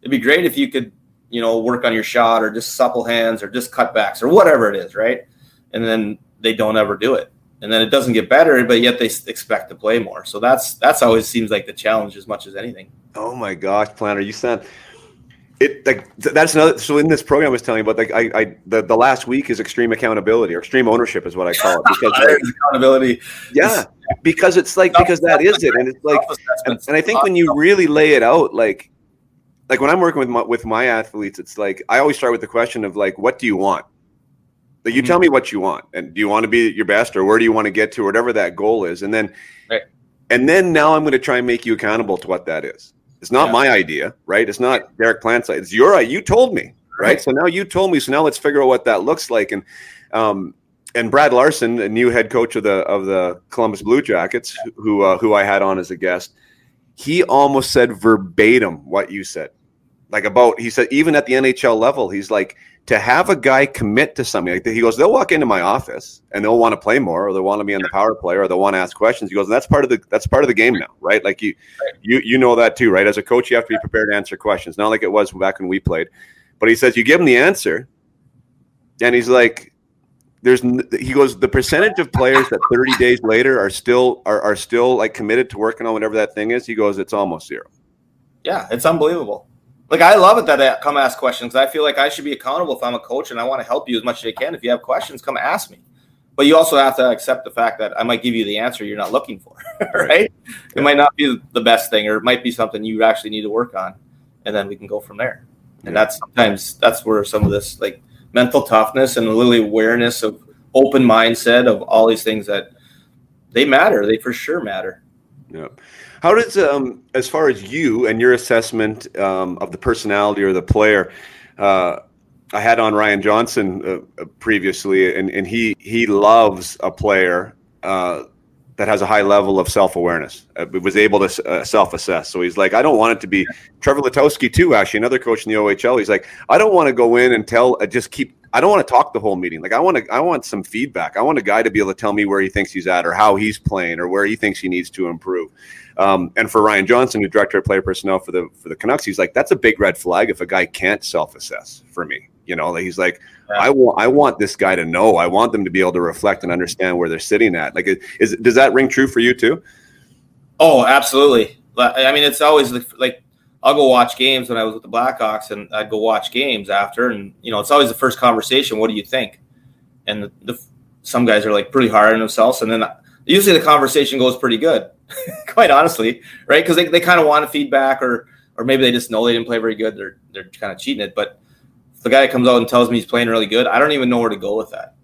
it'd be great if you could, you know, work on your shot or just supple hands or just cutbacks or whatever it is, right? And then they don't ever do it. And then it doesn't get better, but yet they expect to play more. So that's that's always seems like the challenge as much as anything. Oh my gosh, Planner, you sound it like that's another so in this program I was telling you about like I, I the, the last week is extreme accountability or extreme ownership is what I call it because like, accountability yeah because it's like because that is it and it's like and, and, I think when you really lay it out like like when I'm working with my with my athletes it's like I always start with the question of like what do you want like you mm-hmm. tell me what you want and do you want to be your best or where do you want to get to or whatever that goal is and then right. and then now I'm going to try and make you accountable to what that is it's not yeah. my idea, right? It's not Derek Plante's idea. It's your. You told me, right? right? So now you told me. So now let's figure out what that looks like. And um, and Brad Larsen, the new head coach of the of the Columbus Blue Jackets, who uh, who I had on as a guest, he almost said verbatim what you said. like about he said even at the NHL level, he's like to have a guy commit to something like that. He goes, they'll walk into my office and they'll want to play more, or they want to be on the power play, or they want to ask questions. He goes, that's part of the that's part of the game now, right? Like you, you you know that too, right? As a coach, you have to be prepared to answer questions, not like it was back when we played. But he says you give him the answer, and he's like, there's he goes the percentage of players that 30 days later are still are, are still like committed to working on whatever that thing is. He goes, it's almost zero. Yeah, it's unbelievable. Like I love it that I come ask questions. I feel like I should be accountable if I'm a coach and I want to help you as much as I can. If you have questions, come ask me. But you also have to accept the fact that I might give you the answer you're not looking for, right? It might not be the best thing, or it might be something you actually need to work on, and then we can go from there. And yeah. that's sometimes that's where some of this like mental toughness and a little awareness of open mindset of all these things that they matter. They for sure matter. Yeah. How does, um, as far as you and your assessment um, of the personality or the player, uh, I had on Ryan Johnson uh, previously, and, and he he loves a player uh, that has a high level of self awareness. Uh, was able to uh, self assess. So he's like, I don't want it to be Trevor Letowski too. Actually, another coach in the OHL. He's like, I don't want to go in and tell, uh, just keep I don't want to talk the whole meeting. Like I want to, I want some feedback. I want a guy to be able to tell me where he thinks he's at, or how he's playing, or where he thinks he needs to improve. Um, and for Ryan Johnson, the director of player personnel for the for the Canucks, he's like, that's a big red flag if a guy can't self assess for me. You know, he's like, yeah. I want I want this guy to know. I want them to be able to reflect and understand where they're sitting at. Like, is does that ring true for you too? Oh, absolutely. I mean, it's always like I'll go watch games when I was with the Blackhawks, and I'd go watch games after, and you know, it's always the first conversation. What do you think? And the, the some guys are like pretty hard on themselves, and then uh, usually the conversation goes pretty good, quite honestly, right? Because they, they kind of want a feedback, or or maybe they just know they didn't play very good. They're they're kind of cheating it. But the guy comes out and tells me he's playing really good, I don't even know where to go with that.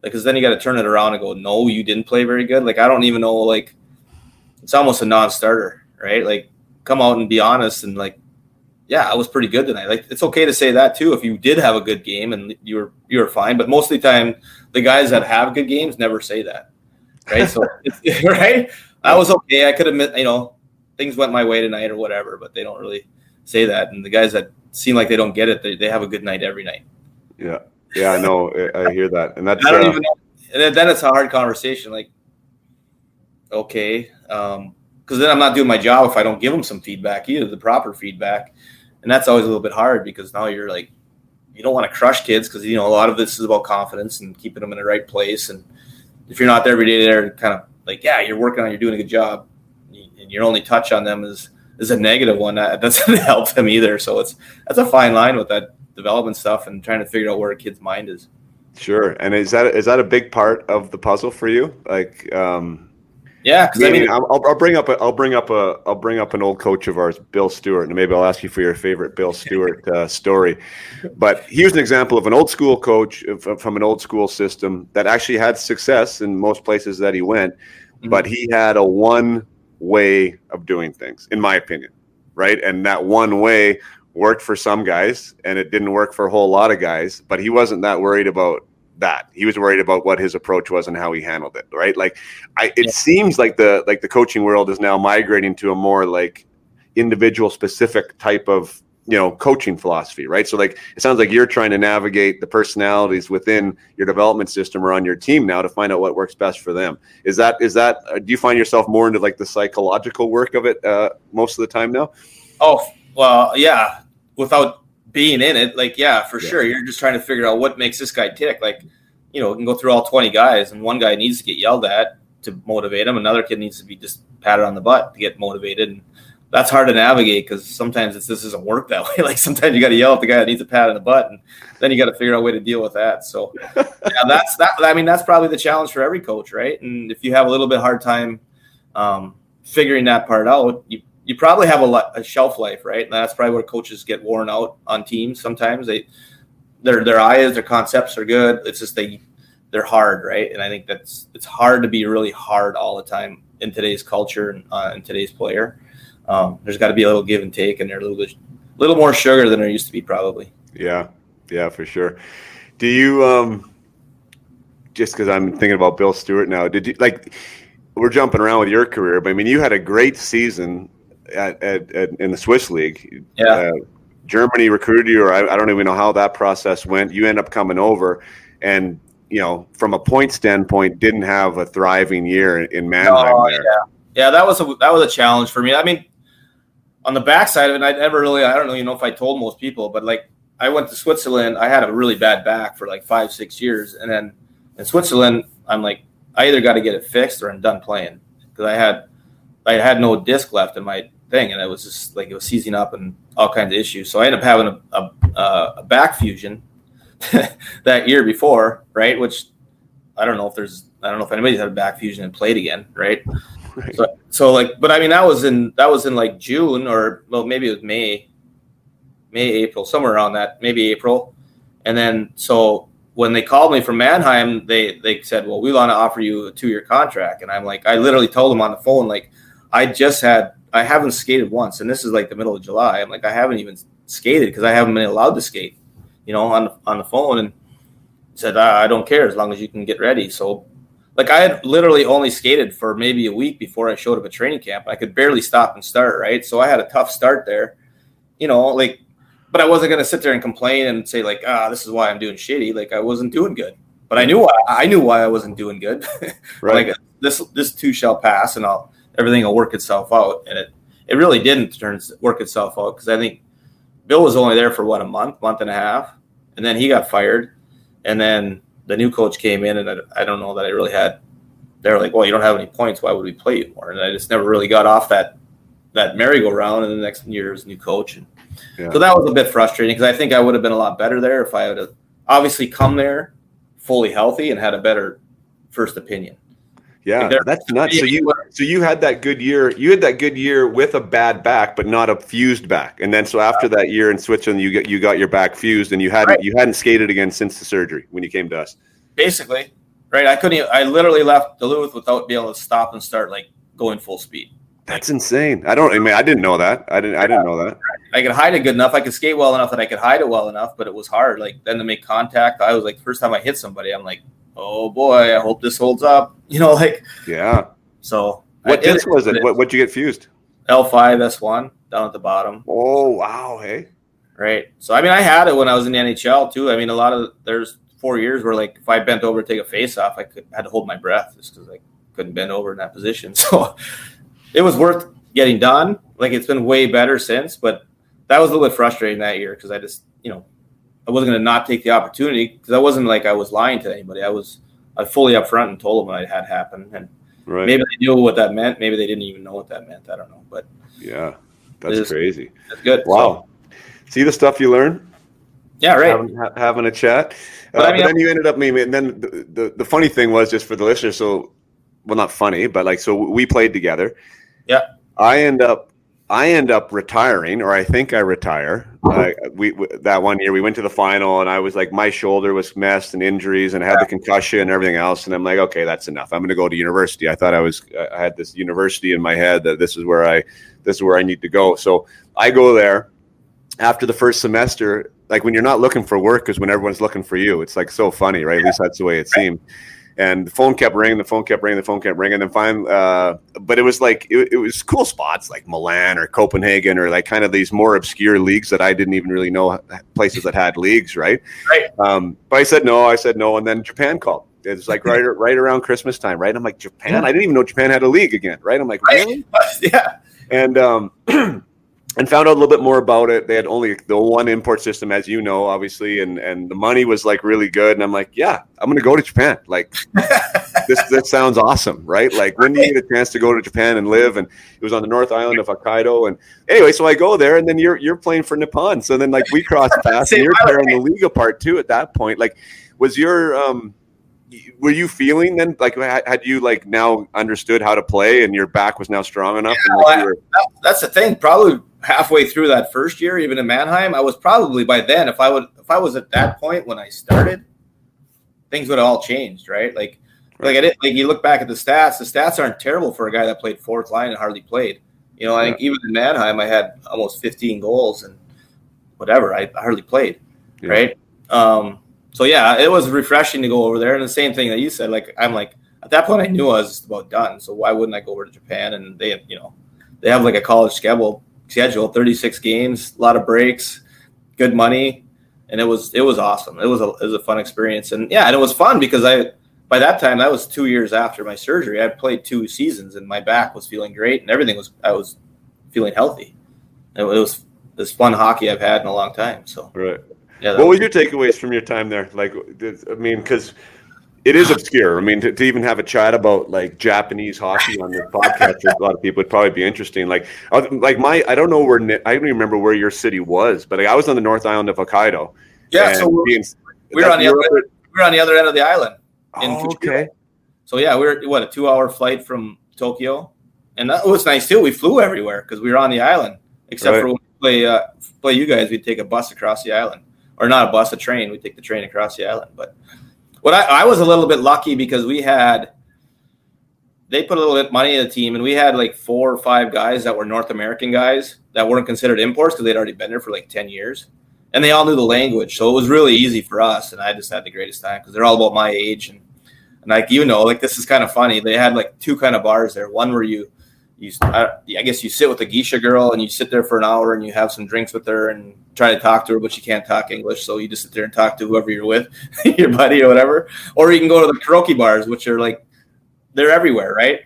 Because then you got to turn it around and go, no, you didn't play very good. Like I don't even know. Like it's almost a non-starter, right? Like come out and be honest and like, yeah, I was pretty good tonight. Like it's okay to say that too if you did have a good game and you were you were fine. But most of the time, the guys that have good games never say that, right? So right, I was okay. I could admit, you know, things went my way tonight or whatever, but they don't really say that. And the guys that seem like they don't get it, they, they have a good night every night. Yeah, yeah, I know. I hear that, and that's I don't uh, even know. And then it's a hard conversation. Like, okay, um, because then I'm not doing my job if I don't give them some feedback either, the proper feedback. And that's always a little bit hard because now you're like, you don't want to crush kids because, you know, a lot of this is about confidence and keeping them in the right place. And if you're not there every day, they're kind of like, yeah, you're working on, you're doing a good job. And your only touch on them is, is a negative one. That doesn't help them either. So it's, that's a fine line with that development stuff and trying to figure out where a kid's mind is. Sure. And is that, is that a big part of the puzzle for you? Like, um, yeah, because I mean, I'll, I'll, bring up a, I'll bring up a, I'll bring up an old coach of ours, Bill Stewart, and maybe I'll ask you for your favorite Bill Stewart uh, story. But he was an example of an old school coach from an old school system that actually had success in most places that he went, mm-hmm. but he had a one way of doing things, in my opinion, right? And that one way worked for some guys, and it didn't work for a whole lot of guys. But he wasn't that worried about that. He was worried about what his approach was and how he handled it. Right. Like I, it yeah. seems like the like the coaching world is now migrating to a more like individual specific type of you know coaching philosophy right so like it sounds like you're trying to navigate the personalities within your development system or on your team now to find out what works best for them is that is that uh, do you find yourself more into like the psychological work of it uh, most of the time now oh well yeah without being in it, like yeah, for yeah. sure, you're just trying to figure out what makes this guy tick. Like, you know, we can go through all 20 guys, and one guy needs to get yelled at to motivate him. Another kid needs to be just patted on the butt to get motivated, and that's hard to navigate because sometimes it's this doesn't work that way. Like sometimes you got to yell at the guy that needs a pat on the butt, and then you got to figure out a way to deal with that. So, yeah, that's that. I mean, that's probably the challenge for every coach, right? And if you have a little bit hard time um, figuring that part out, you you probably have a, a shelf life, right? And that's probably where coaches get worn out on teams. Sometimes they their their ideas, their concepts are good. It's just they they're hard, right? And I think that's it's hard to be really hard all the time in today's culture and uh, in today's player. Um, there's got to be a little give and take, and there's a little bit, little more sugar than there used to be, probably. Yeah, yeah, for sure. Do you um, just because I'm thinking about Bill Stewart now? Did you like? We're jumping around with your career, but I mean, you had a great season at, at, at, in the Swiss league. Yeah. Uh, Germany recruited you, or I, I don't even know how that process went. You end up coming over, and you know, from a point standpoint, didn't have a thriving year in Mannheim. Oh, yeah, yeah, that was a that was a challenge for me. I mean, on the backside of it, I never really, I don't even know if I told most people, but like I went to Switzerland, I had a really bad back for like five, six years, and then in Switzerland, I'm like, I either got to get it fixed or I'm done playing because I had I had no disc left in my thing, and it was just like it was seizing up and all kinds of issues. So I ended up having a, a, a back fusion that year before, right? Which I don't know if there's I don't know if anybody's had a back fusion and played again, right? So, so like, but I mean that was in that was in like June or well maybe it was May, May April somewhere around that maybe April, and then so when they called me from Mannheim, they they said, well we want to offer you a two year contract, and I'm like I literally told them on the phone like I just had I haven't skated once, and this is like the middle of July. I'm like I haven't even skated because I haven't been allowed to skate you know, on on the phone and said, I don't care as long as you can get ready. So, like, I had literally only skated for maybe a week before I showed up at training camp. I could barely stop and start, right? So I had a tough start there, you know, like, but I wasn't going to sit there and complain and say like, ah, this is why I'm doing shitty. Like, I wasn't doing good, but I knew why. I knew why I wasn't doing good. right. like this, this too shall pass, and I'll everything will work itself out. And it, it really didn't turn work itself out because I think Bill was only there for what a month, month and a half, and then he got fired, and then the new coach came in, and I, I don't know that I really had. They're like, well, you don't have any points. Why would we play you more? And I just never really got off that that merry-go-round. And the next year year's new coach, and yeah. so that was a bit frustrating because I think I would have been a lot better there if I would have obviously come there fully healthy and had a better first opinion. Yeah, that's nuts. So you so you had that good year. You had that good year with a bad back, but not a fused back. And then so after that year in Switzerland, you get you got your back fused, and you hadn't right. you hadn't skated again since the surgery when you came to us. Basically, right? I couldn't. Even, I literally left Duluth without being able to stop and start like going full speed. That's insane. I don't. I mean, I didn't know that. I didn't. I didn't know that. I could hide it good enough. I could skate well enough that I could hide it well enough, but it was hard. Like then to make contact, I was like, first time I hit somebody, I'm like, oh boy, I hope this holds up. You know, like yeah. So what disc was it? What would you get fused? L five S one down at the bottom. Oh wow, hey. Right. So I mean, I had it when I was in the NHL too. I mean, a lot of there's four years where like if I bent over to take a face off, I could had to hold my breath just because I couldn't bend over in that position. So it was worth getting done. Like it's been way better since, but that was a little bit frustrating that year because I just you know I wasn't going to not take the opportunity because I wasn't like I was lying to anybody. I was I fully upfront and told them what had happened, and right. maybe they knew what that meant. Maybe they didn't even know what that meant. I don't know, but yeah, that's is, crazy. That's good. Wow. So, See the stuff you learn. Yeah, right. Having, having a chat, but, uh, I mean, but then you ended up. Maybe, and then the, the the funny thing was just for the listeners. So, well, not funny, but like, so we played together. Yeah. I end up I end up retiring, or I think I retire. Uh, we, that one year we went to the final, and I was like, my shoulder was messed and injuries, and I had the concussion and everything else. And I'm like, okay, that's enough. I'm going to go to university. I thought I was, I had this university in my head that this is where I, this is where I need to go. So I go there after the first semester. Like when you're not looking for work, is when everyone's looking for you. It's like so funny, right? At least that's the way it seemed and the phone kept ringing, the phone kept ringing, the phone kept ringing, and then finally, uh, but it was like it, it, was cool spots like Milan or Copenhagen or like kind of these more obscure leagues that I didn't even really know places that had leagues, right? Right. Um, but I said no, I said no, and then Japan called. It was like right right around Christmas time, right? I'm like Japan. I didn't even know Japan had a league again, right? I'm like really, yeah. And um, and found out a little bit more about it. They had only the one import system, as you know, obviously, and and the money was like really good. And I'm like, yeah, I'm gonna go to Japan. Like this, that sounds awesome, right? Like when do you get a chance to go to Japan and live? And it was on the North Island of Hokkaido. And anyway, so I go there, and then you're you're playing for Nippon. So then like we cross paths, and you're tearing the league apart too. At that point, like was your um were you feeling then like had you like now understood how to play and your back was now strong enough yeah, like that's the thing probably halfway through that first year even in mannheim i was probably by then if i would if i was at that point when i started things would have all changed right like right. like i didn't like you look back at the stats the stats aren't terrible for a guy that played fourth line and hardly played you know i think even in mannheim i had almost 15 goals and whatever i hardly played yeah. right um so yeah, it was refreshing to go over there. And the same thing that you said, like I'm like at that point I knew I was about done. So why wouldn't I go over to Japan? And they have, you know, they have like a college schedule schedule, 36 games, a lot of breaks. good money, and it was it was awesome. It was a it was a fun experience, and yeah, and it was fun because I by that time that was two years after my surgery. I played two seasons, and my back was feeling great, and everything was I was feeling healthy. It, was this fun hockey I've had in a long time. So right. Yeah, what was your takeaways from your time there? Like, I mean, because it is obscure. I mean, to, to, even have a chat about like Japanese hockey on this podcast a lot of people would probably be interesting. Like, like my, I don't know where I don't even remember where your city was, but like, I was on the North Island of Hokkaido. Yeah, so we're, being, we're on the other, we're on the other end of the island. In oh, okay. So yeah, we are what a two-hour flight from Tokyo, and that was nice too. We flew everywhere because we were on the island, except right. for when we play uh, play you guys. We'd take a bus across the island, or not a bus, a train. We take the train across the island, but what I, I was a little bit lucky because we had they put a little bit money in the team, and we had like four or five guys that were North American guys that weren't considered imports because they'd already been there for like ten years, and they all knew the language, so it was really easy for us. And I just had the greatest time because they're all about my age, and, and like you know, like this is kind of funny. They had like two kind of bars there. One where you you I, I guess you sit with a geisha girl and you sit there for an hour and you have some drinks with her and try to talk to her, but you can't talk English, so you just sit there and talk to whoever you're with, your buddy or whatever. Or you can go to the karaoke bars, which are like they're everywhere, right?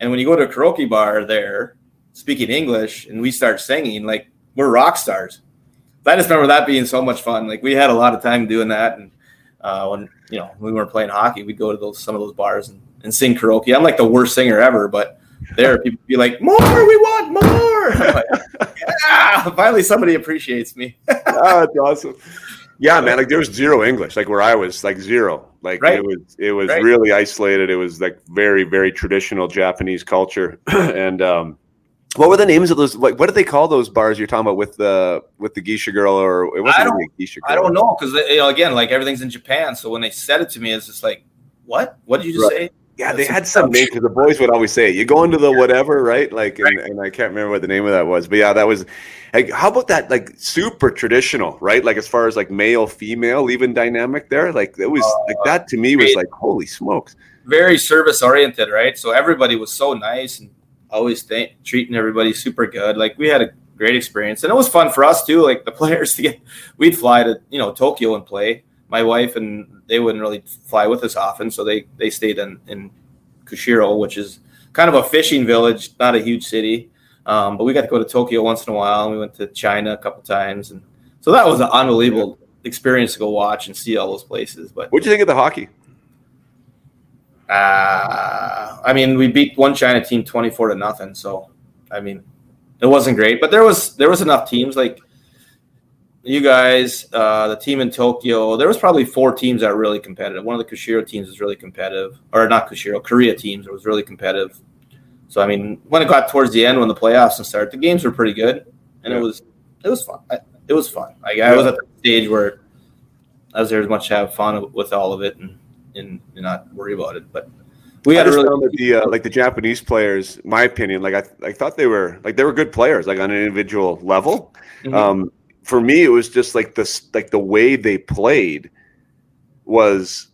And when you go to a karaoke bar there, speaking English, and we start singing, like we're rock stars. I just remember that being so much fun. Like we had a lot of time doing that, and uh, when you know we weren't playing hockey, we'd go to those some of those bars and, and sing karaoke. I'm like the worst singer ever, but there people be like, "More, we want more." Like, yeah, finally somebody appreciates me. oh, that's awesome. Yeah, man. Like there was zero English, like where I was, like zero. Like right. it was, it was right. really isolated. It was like very, very traditional Japanese culture. and um, what were the names of those? Like, what do they call those bars you're talking about with the with the geisha girl or it wasn't I don't, geisha girl. I don't know because you know again, like everything's in Japan. So when they said it to me, it's just like, what? What did you just right. say? Yeah, they had some name because the boys would always say, "You go into the whatever, right?" Like, and, and, I can't remember what the name of that was, but yeah, that was. Like, how about that? Like, super traditional, right? Like, as far as like male female even dynamic there, like it was uh, like that to me was like, holy smokes. Very service oriented, right? So everybody was so nice and always th- treating everybody super good. Like, we had a great experience, and it was fun for us too. Like the players to get, we'd fly to you know Tokyo and play my wife and they wouldn't really fly with us often, so they they stayed in in Kushiro, which is kind of a fishing village, not a huge city. Um, but we got to go to Tokyo once in a while, and we went to China a couple times, and so that was an unbelievable experience to go watch and see all those places. But what do you think of the hockey? Uh, I mean, we beat one China team twenty four to nothing. So, I mean, it wasn't great, but there was there was enough teams like you guys, uh, the team in Tokyo, there was probably four teams that were really competitive. One of the Kushiro teams was really competitive, or not Kushiro, Korea teams It was really competitive. So I mean, when it got towards the end, when the playoffs and started, the games were pretty good, and yeah. it was it was fun. I, it was fun. Like I was at the stage where I was there as much to have fun with all of it and and, and not worry about it. But we had I really found that the uh, like the Japanese players, my opinion, like I I thought they were like they were good players, like on an individual level. Mm-hmm. Um, for me, it was just like this, like the way they played was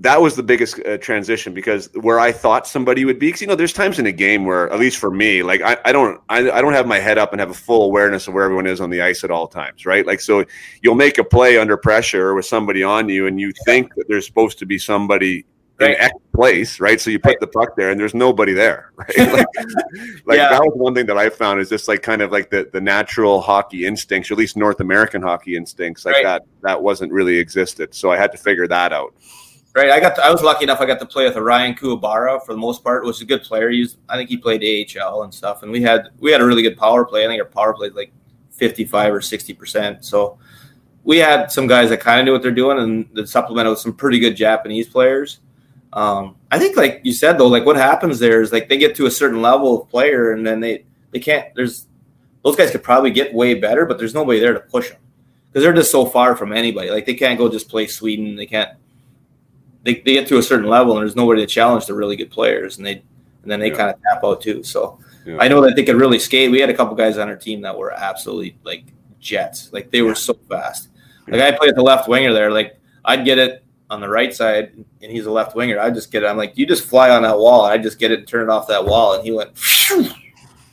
that was the biggest uh, transition because where I thought somebody would be, because you know, there's times in a game where, at least for me, like I, I don't, I, I don't have my head up and have a full awareness of where everyone is on the ice at all times, right? Like, so you'll make a play under pressure with somebody on you, and you think that there's supposed to be somebody right. in X place, right? So you put right. the puck there, and there's nobody there, right? Like, like yeah. that was one thing that I found is just like kind of like the the natural hockey instincts, or at least North American hockey instincts, like right. that that wasn't really existed. So I had to figure that out. Right, I got. To, I was lucky enough. I got to play with Ryan Kuwabara for the most part. Was a good player. He's. I think he played AHL and stuff. And we had we had a really good power play. I think our power play is like fifty five or sixty percent. So we had some guys that kind of knew what they're doing, and the supplemented with some pretty good Japanese players. Um, I think, like you said, though, like what happens there is like they get to a certain level of player, and then they they can't. There's those guys could probably get way better, but there's nobody there to push them because they're just so far from anybody. Like they can't go just play Sweden. They can't. They, they get to a certain level, and there's nobody to challenge the really good players, and they and then they yeah. kind of tap out too. So yeah. I know that they could really skate. We had a couple guys on our team that were absolutely like jets. Like they were so fast. Like I played the left winger there. Like I'd get it on the right side and he's a left winger, I just get it. I'm like, you just fly on that wall. I just get it and turn it off that wall. And he went,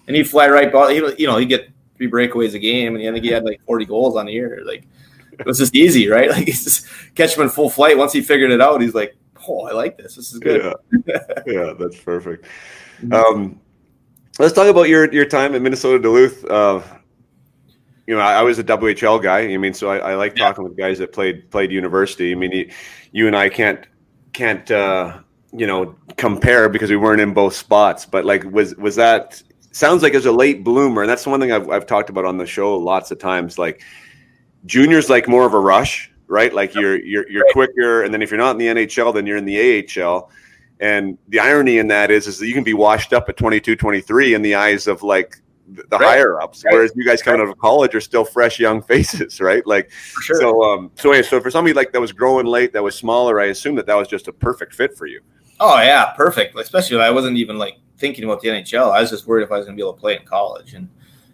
and he'd fly right ball. He, you know, he get three breakaways a game, and I think he had like 40 goals on the year. Like it was just easy, right? Like he's just catch him in full flight. Once he figured it out, he's like, "Oh, I like this. This is good." Yeah, yeah that's perfect. Um, let's talk about your your time at Minnesota Duluth. Uh, you know, I, I, was a WHL guy. I mean, so I, I like talking with guys that played played university. I mean, you, you and I can't can't uh, you know compare because we weren't in both spots. But like, was was that sounds like as a late bloomer, and that's one thing I've I've talked about on the show lots of times. Like, juniors like more of a rush, right? Like you're you're you're quicker, and then if you're not in the NHL, then you're in the AHL. And the irony in that is, is that you can be washed up at 22, 23 in the eyes of like the right. higher ups, right. whereas you guys coming right. out of college are still fresh young faces, right? Like, sure. so um, so anyway, so for somebody like that was growing late, that was smaller, I assume that that was just a perfect fit for you. Oh yeah, perfect. Especially I wasn't even like thinking about the NHL. I was just worried if I was going to be able to play in college, and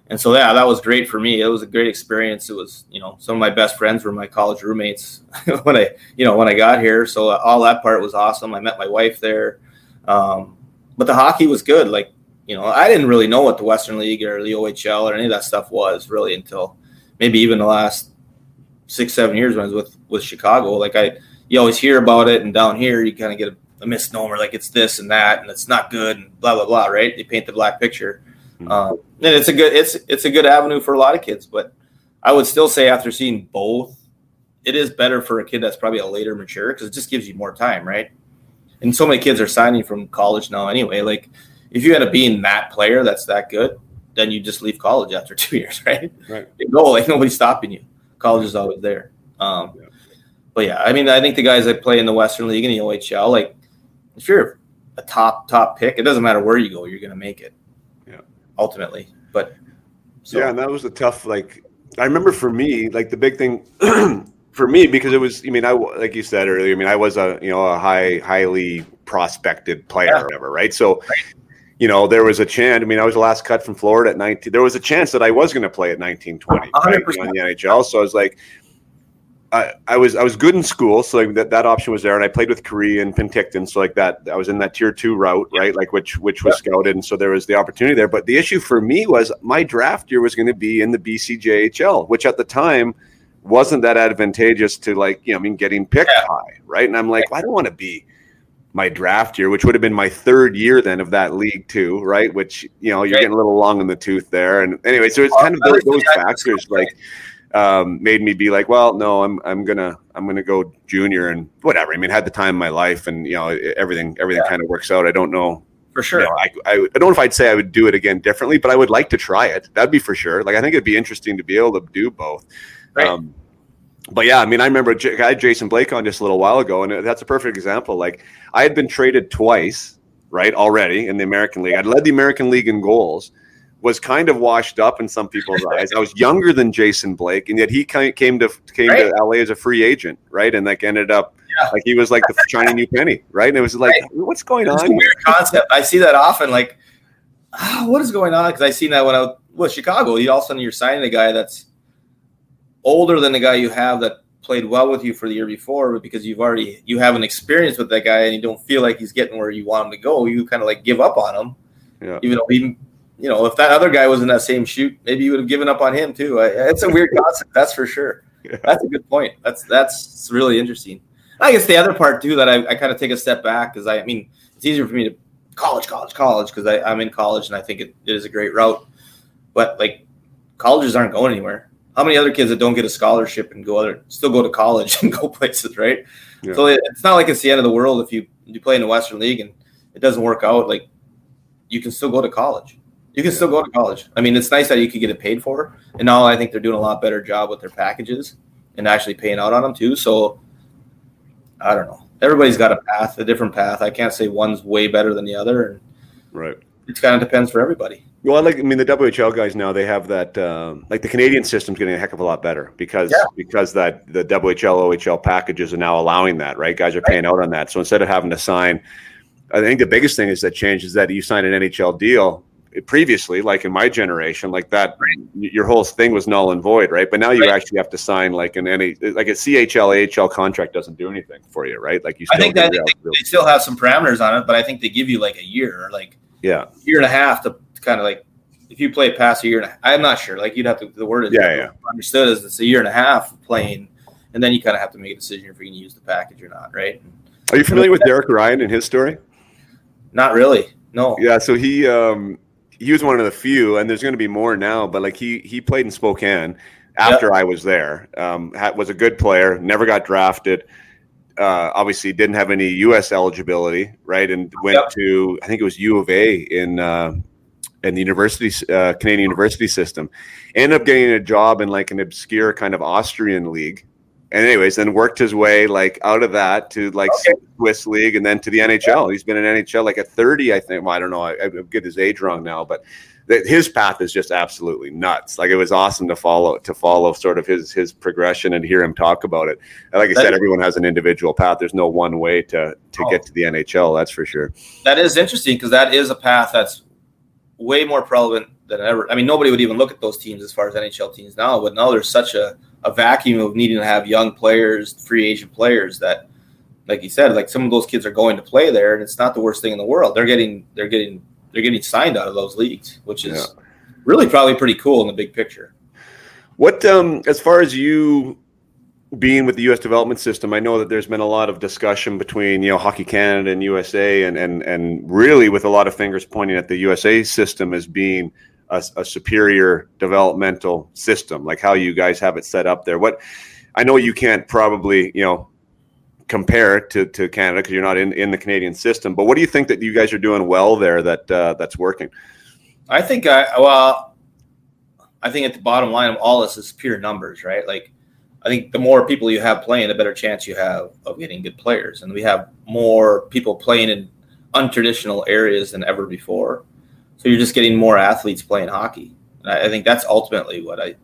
and so yeah, that was great for me. It was a great experience. It was you know some of my best friends were my college roommates when I you know when I got here. So all that part was awesome. I met my wife there, um, but the hockey was good. Like you know, I didn't really know what the Western League or the OHL or any of that stuff was really until maybe even the last six, seven years when I was with with Chicago. Like I, you always hear about it, and down here you kind of get a, a, misnomer, like it's this and that, and it's not good, and blah blah blah. Right? They paint the black picture, mm-hmm. um, and it's a good it's it's a good avenue for a lot of kids. But I would still say after seeing both, it is better for a kid that's probably a later mature because it just gives you more time, right? And so many kids are signing from college now anyway. Like if you end up being that player that's that good, then you just leave college after two years, right? Right. You go like nobody's stopping you. College is always there. Um, yeah. But yeah, I mean, I think the guys that play in the Western League and the OHL, like if you're a top top pick, it doesn't matter where you go, you're going to make it. Yeah. Ultimately, but so. yeah, and that was a tough. Like I remember for me, like the big thing. for me, because it was, I mean, I like you said earlier. I mean, I was a you know a high, highly prospected player, yeah. or whatever, right? So, right you know, there was a chance. I mean, I was the last cut from Florida at 19. There was a chance that I was going to play at 1920 right, in the NHL. So I was like, I, I was I was good in school, so like that, that option was there, and I played with Korea and Penticton, so like that I was in that tier two route, right? Like which which was scouted, and so there was the opportunity there. But the issue for me was my draft year was going to be in the BCJHL, which at the time wasn't that advantageous to like you know I mean getting picked yeah. high, right? And I'm like, well, I don't want to be my draft year, which would have been my third year then of that league too, right? Which you know you're getting a little long in the tooth there, and anyway, so it's kind of those, those factors like um, made me be like, well, no, I'm I'm gonna I'm gonna go junior and whatever. I mean, had the time of my life, and you know everything everything yeah. kind of works out. I don't know for sure. You know, I, I, I, don't know if I'd say I would do it again differently, but I would like to try it. That'd be for sure. Like I think it'd be interesting to be able to do both. Right. Um, but yeah, I mean, I remember I had Jason Blake on just a little while ago, and that's a perfect example. Like I had been traded twice, right, already in the American League. I'd led the American League in goals, was kind of washed up in some people's eyes. I was younger than Jason Blake, and yet he came to came right. to LA as a free agent, right, and like ended up yeah. like he was like the shiny new penny, right? And it was like, right. what's going on? weird concept. I see that often. Like, oh, what is going on? Because I seen that when I was with Chicago. You all of a sudden you're signing a guy that's older than the guy you have that played well with you for the year before, but because you've already you have an experience with that guy and you don't feel like he's getting where you want him to go, you kind of like give up on him. Yeah. Even though even you know, if that other guy was in that same shoot, maybe you would have given up on him too. I, it's a weird concept, that's for sure. Yeah. That's a good point. That's that's really interesting. I guess the other part too that I, I kind of take a step back because I, I mean it's easier for me to college, college, college because I'm in college and I think it, it is a great route. But like colleges aren't going anywhere how many other kids that don't get a scholarship and go other still go to college and go places, right? Yeah. So it's not like it's the end of the world if you you play in the Western League and it doesn't work out. Like you can still go to college. You can yeah. still go to college. I mean, it's nice that you could get it paid for. And now I think they're doing a lot better job with their packages and actually paying out on them too. So I don't know. Everybody's got a path, a different path. I can't say one's way better than the other. and Right. It kind of depends for everybody. Well, I like I mean, the WHL guys now they have that. Um, like the Canadian system's getting a heck of a lot better because yeah. because that the WHL OHL packages are now allowing that. Right, guys are paying out on that. So instead of having to sign, I think the biggest thing is that change is that you sign an NHL deal previously, like in my generation, like that, right. your whole thing was null and void, right? But now you right. actually have to sign like an any like a CHL AHL contract doesn't do anything for you, right? Like you. I think that they, they, still have some parameters on it, but I think they give you like a year, or like yeah, year and a half to kind of like if you play past a year and a, I'm not sure. Like you'd have to the word is Yeah, yeah. understood as it's a year and a half of playing, and then you kind of have to make a decision if you're going to use the package or not, right? Are you familiar with Derek Ryan and his story? Not really. No. Yeah, so he um, he was one of the few, and there's going to be more now. But like he he played in Spokane after I was there. Um, had, was a good player, never got drafted. Uh, obviously, didn't have any U.S. eligibility, right? And went Yep. to I think it was U of A in uh, in the university uh, Canadian university system. Ended up getting a job in like an obscure kind of Austrian league. And anyways, then worked his way like out of that to like Swiss league and then to the NHL. He's been in NHL like at 30, I think. Well, I don't know. I, I get his age wrong now, but that his path is just absolutely nuts. Like it was awesome to follow to follow sort of his his progression and hear him talk about it. And like I That- said, everyone has an individual path. There's no one way to to Oh. get to the NHL. That's for sure. That is interesting because that is a path that's way more prevalent than ever. I mean, nobody would even look at those teams as far as NHL teams now, but now there's such a, a vacuum of needing to have young players, free agent players that, like you said, like some of those kids are going to play there, and it's not the worst thing in the world. They're getting they're getting they're getting signed out of those leagues, which is really probably pretty cool in the big picture. What um as far as you being with the U.S. development system, I know that there's been a lot of discussion between you know Hockey Canada and USA, and and and really with a lot of fingers pointing at the USA system as being a, a superior developmental system, like how you guys have it set up there. What I know you can't probably you know compare to to Canada because you're not in in the Canadian system, but what do you think that you guys are doing well there that uh, that's working? I think I well, I think at the bottom line of all this is pure numbers, right? Like, I think the more people you have playing, the better chance you have of getting good players, and we have more people playing in untraditional areas than ever before. So you're just getting more athletes playing hockey. And I, I think that's ultimately what I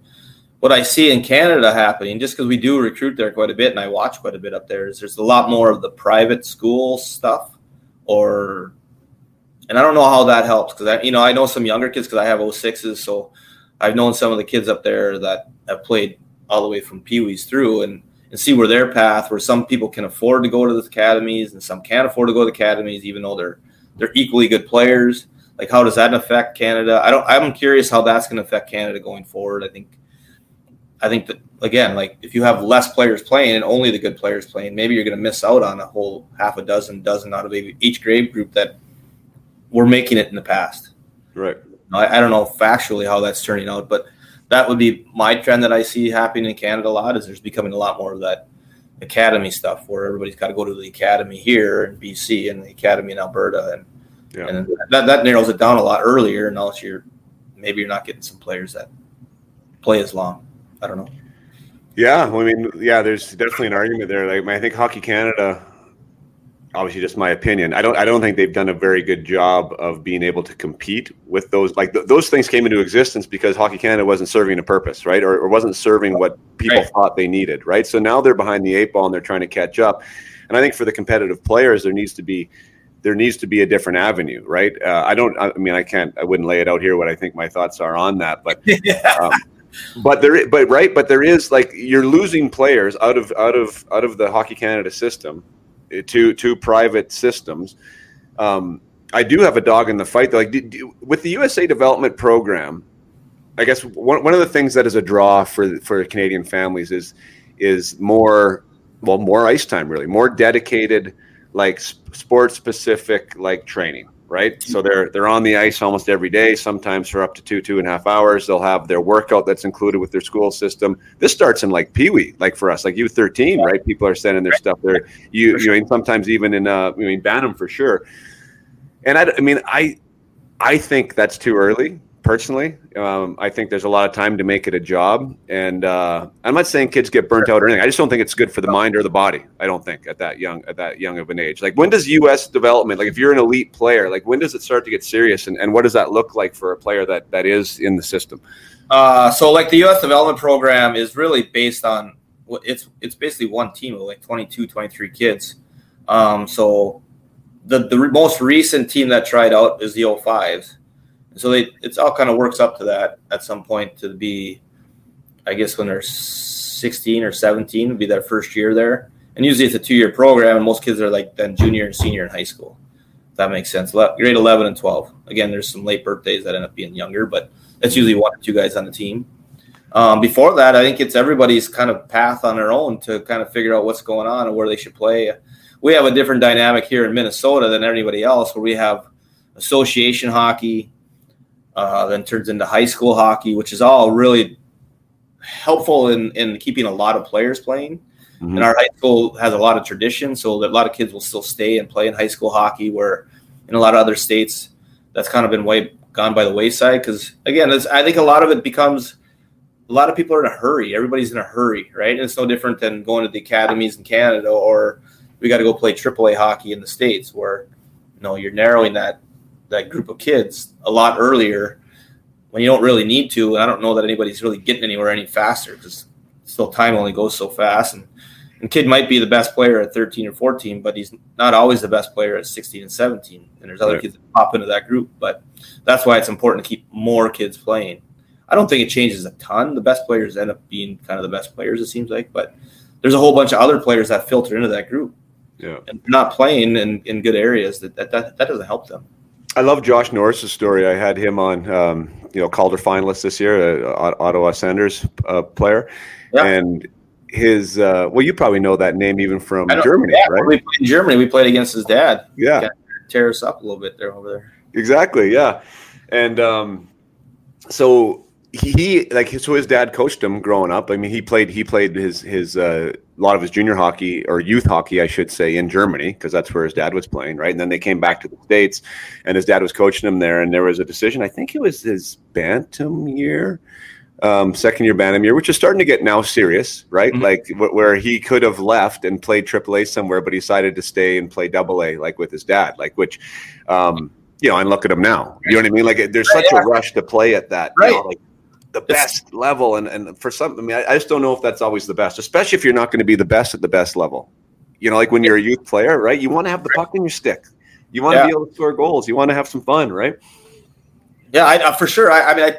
what I see in Canada happening. Just because we do recruit there quite a bit, and I watch quite a bit up there, is there's a lot more of the private school stuff, or and I don't know how that helps because I, you know, I know some younger kids because I have 06s, so I've known some of the kids up there that have played all the way from Pee Wees through and and see where their path, where some people can afford to go to the academies and some can't afford to go to the academies, even though they're they're equally good players. Like, how does that affect Canada? I don't. I'm curious how that's going to affect Canada going forward. I think, I think that again, like if you have less players playing and only the good players playing, maybe you're going to miss out on a whole half a dozen, dozen out of each grade group that were making it in the past. Right. I, I don't know factually how that's turning out, but that would be my trend that I see happening in Canada a lot. Is there's becoming a lot more of that academy stuff where everybody's got to go to the academy here in BC and the academy in Alberta, and Yeah. and that that narrows it down a lot earlier. Unless you're maybe you're not getting some players that play as long. I don't know. Yeah, well, I mean, yeah, there's definitely an argument there. Like, I think Hockey Canada, obviously, just my opinion. I don't, I don't think they've done a very good job of being able to compete with those. Like th- those things came into existence because Hockey Canada wasn't serving a purpose, right, or, or wasn't serving what people Right. thought they needed, right. So now they're behind the eight ball and they're trying to catch up. And I think for the competitive players, there needs to be there needs to be a different avenue, right? Uh, I don't. I mean, I can't. I wouldn't lay it out here what I think my thoughts are on that, but um, but there, but right, but there is like you're losing players out of out of out of the Hockey Canada system to to private systems. Um, I do have a dog in the fight. Though. Like do, with the USA Development Program, I guess one one of the things that is a draw for for Canadian families is is more well more ice time really more dedicated like sports specific like training right? So they're they're on the ice almost every day. Sometimes for up to two two and a half hours they'll have their workout that's included with their school system. This starts in like pee-wee like for us like u13 right? People are sending their stuff there. You you know sometimes even in uh i mean bantam for sure. And I, I mean i i think that's too early personally. Um, I think there's a lot of time to make it a job, and uh, I'm not saying kids get burnt out or anything. I just don't think it's good for the mind or the body. I don't think at that young at that young of an age. Like when does U.S. development? Like if you're an elite player, like when does it start to get serious, and, and what does that look like for a player that that is in the system? Uh, so like the U.S. development program is really based on it's it's basically one team of like 22, 23 kids. Um, so the the most recent team that tried out is the 05s. So they it's all kind of works up to that at some point to be, I guess when they're 16 or 17 would be their first year there. And usually it's a two year program, and most kids are like then junior and senior in high school. That makes sense. Le- grade 11 and 12. Again, there's some late birthdays that end up being younger, but it's usually one or two guys on the team. Um, before that, I think it's everybody's kind of path on their own to kind of figure out what's going on and where they should play. We have a different dynamic here in Minnesota than anybody else, where we have association hockey, uh, then turns into high school hockey, which is all really helpful in, in keeping a lot of players playing. Mm-hmm. And our high school has a lot of tradition, so that a lot of kids will still stay and play in high school hockey. Where in a lot of other states, that's kind of been way gone by the wayside. Because again, I think a lot of it becomes a lot of people are in a hurry. Everybody's in a hurry, right? And it's no different than going to the academies in Canada or we got to go play AAA hockey in the states, where you know you're narrowing that that group of kids a lot earlier when you don't really need to. I don't know that anybody's really getting anywhere any faster because still time only goes so fast. And, and kid might be the best player at 13 or 14, but he's not always the best player at 16 and 17. And there's other right. kids that pop into that group. But that's why it's important to keep more kids playing. I don't think it changes a ton. The best players end up being kind of the best players, it seems like. But there's a whole bunch of other players that filter into that group. Yeah. And not playing in, in good areas, that, that, that, that doesn't help them. I love Josh Norris's story. I had him on, um, you know, Calder finalist this year, uh, Ottawa Senators uh, player, yeah. and his. Uh, well, you probably know that name even from Germany, yeah, right? We played in Germany. We played against his dad. Yeah, tear us up a little bit there over there. Exactly. Yeah, and um, so he like so his dad coached him growing up. I mean, he played he played his his uh, a lot of his junior hockey or youth hockey, I should say, in Germany because that's where his dad was playing, right? And then they came back to the states, and his dad was coaching him there. And there was a decision. I think it was his bantam year, um, second year bantam year, which is starting to get now serious, right? Mm-hmm. Like w- where he could have left and played AAA somewhere, but he decided to stay and play Double A, like with his dad, like which. Um, you know, and look at him now. You know what I mean? Like, there's such a rush to play at that. Right. You know, like, the best it's, level. And, and for some, I mean, I, I, just don't know if that's always the best, especially if you're not going to be the best at the best level. You know, like when you're a youth player, right? You want to have the puck in your stick. You want yeah. to be able to score goals. You want to have some fun, right? Yeah, I, for sure. I, I mean, I,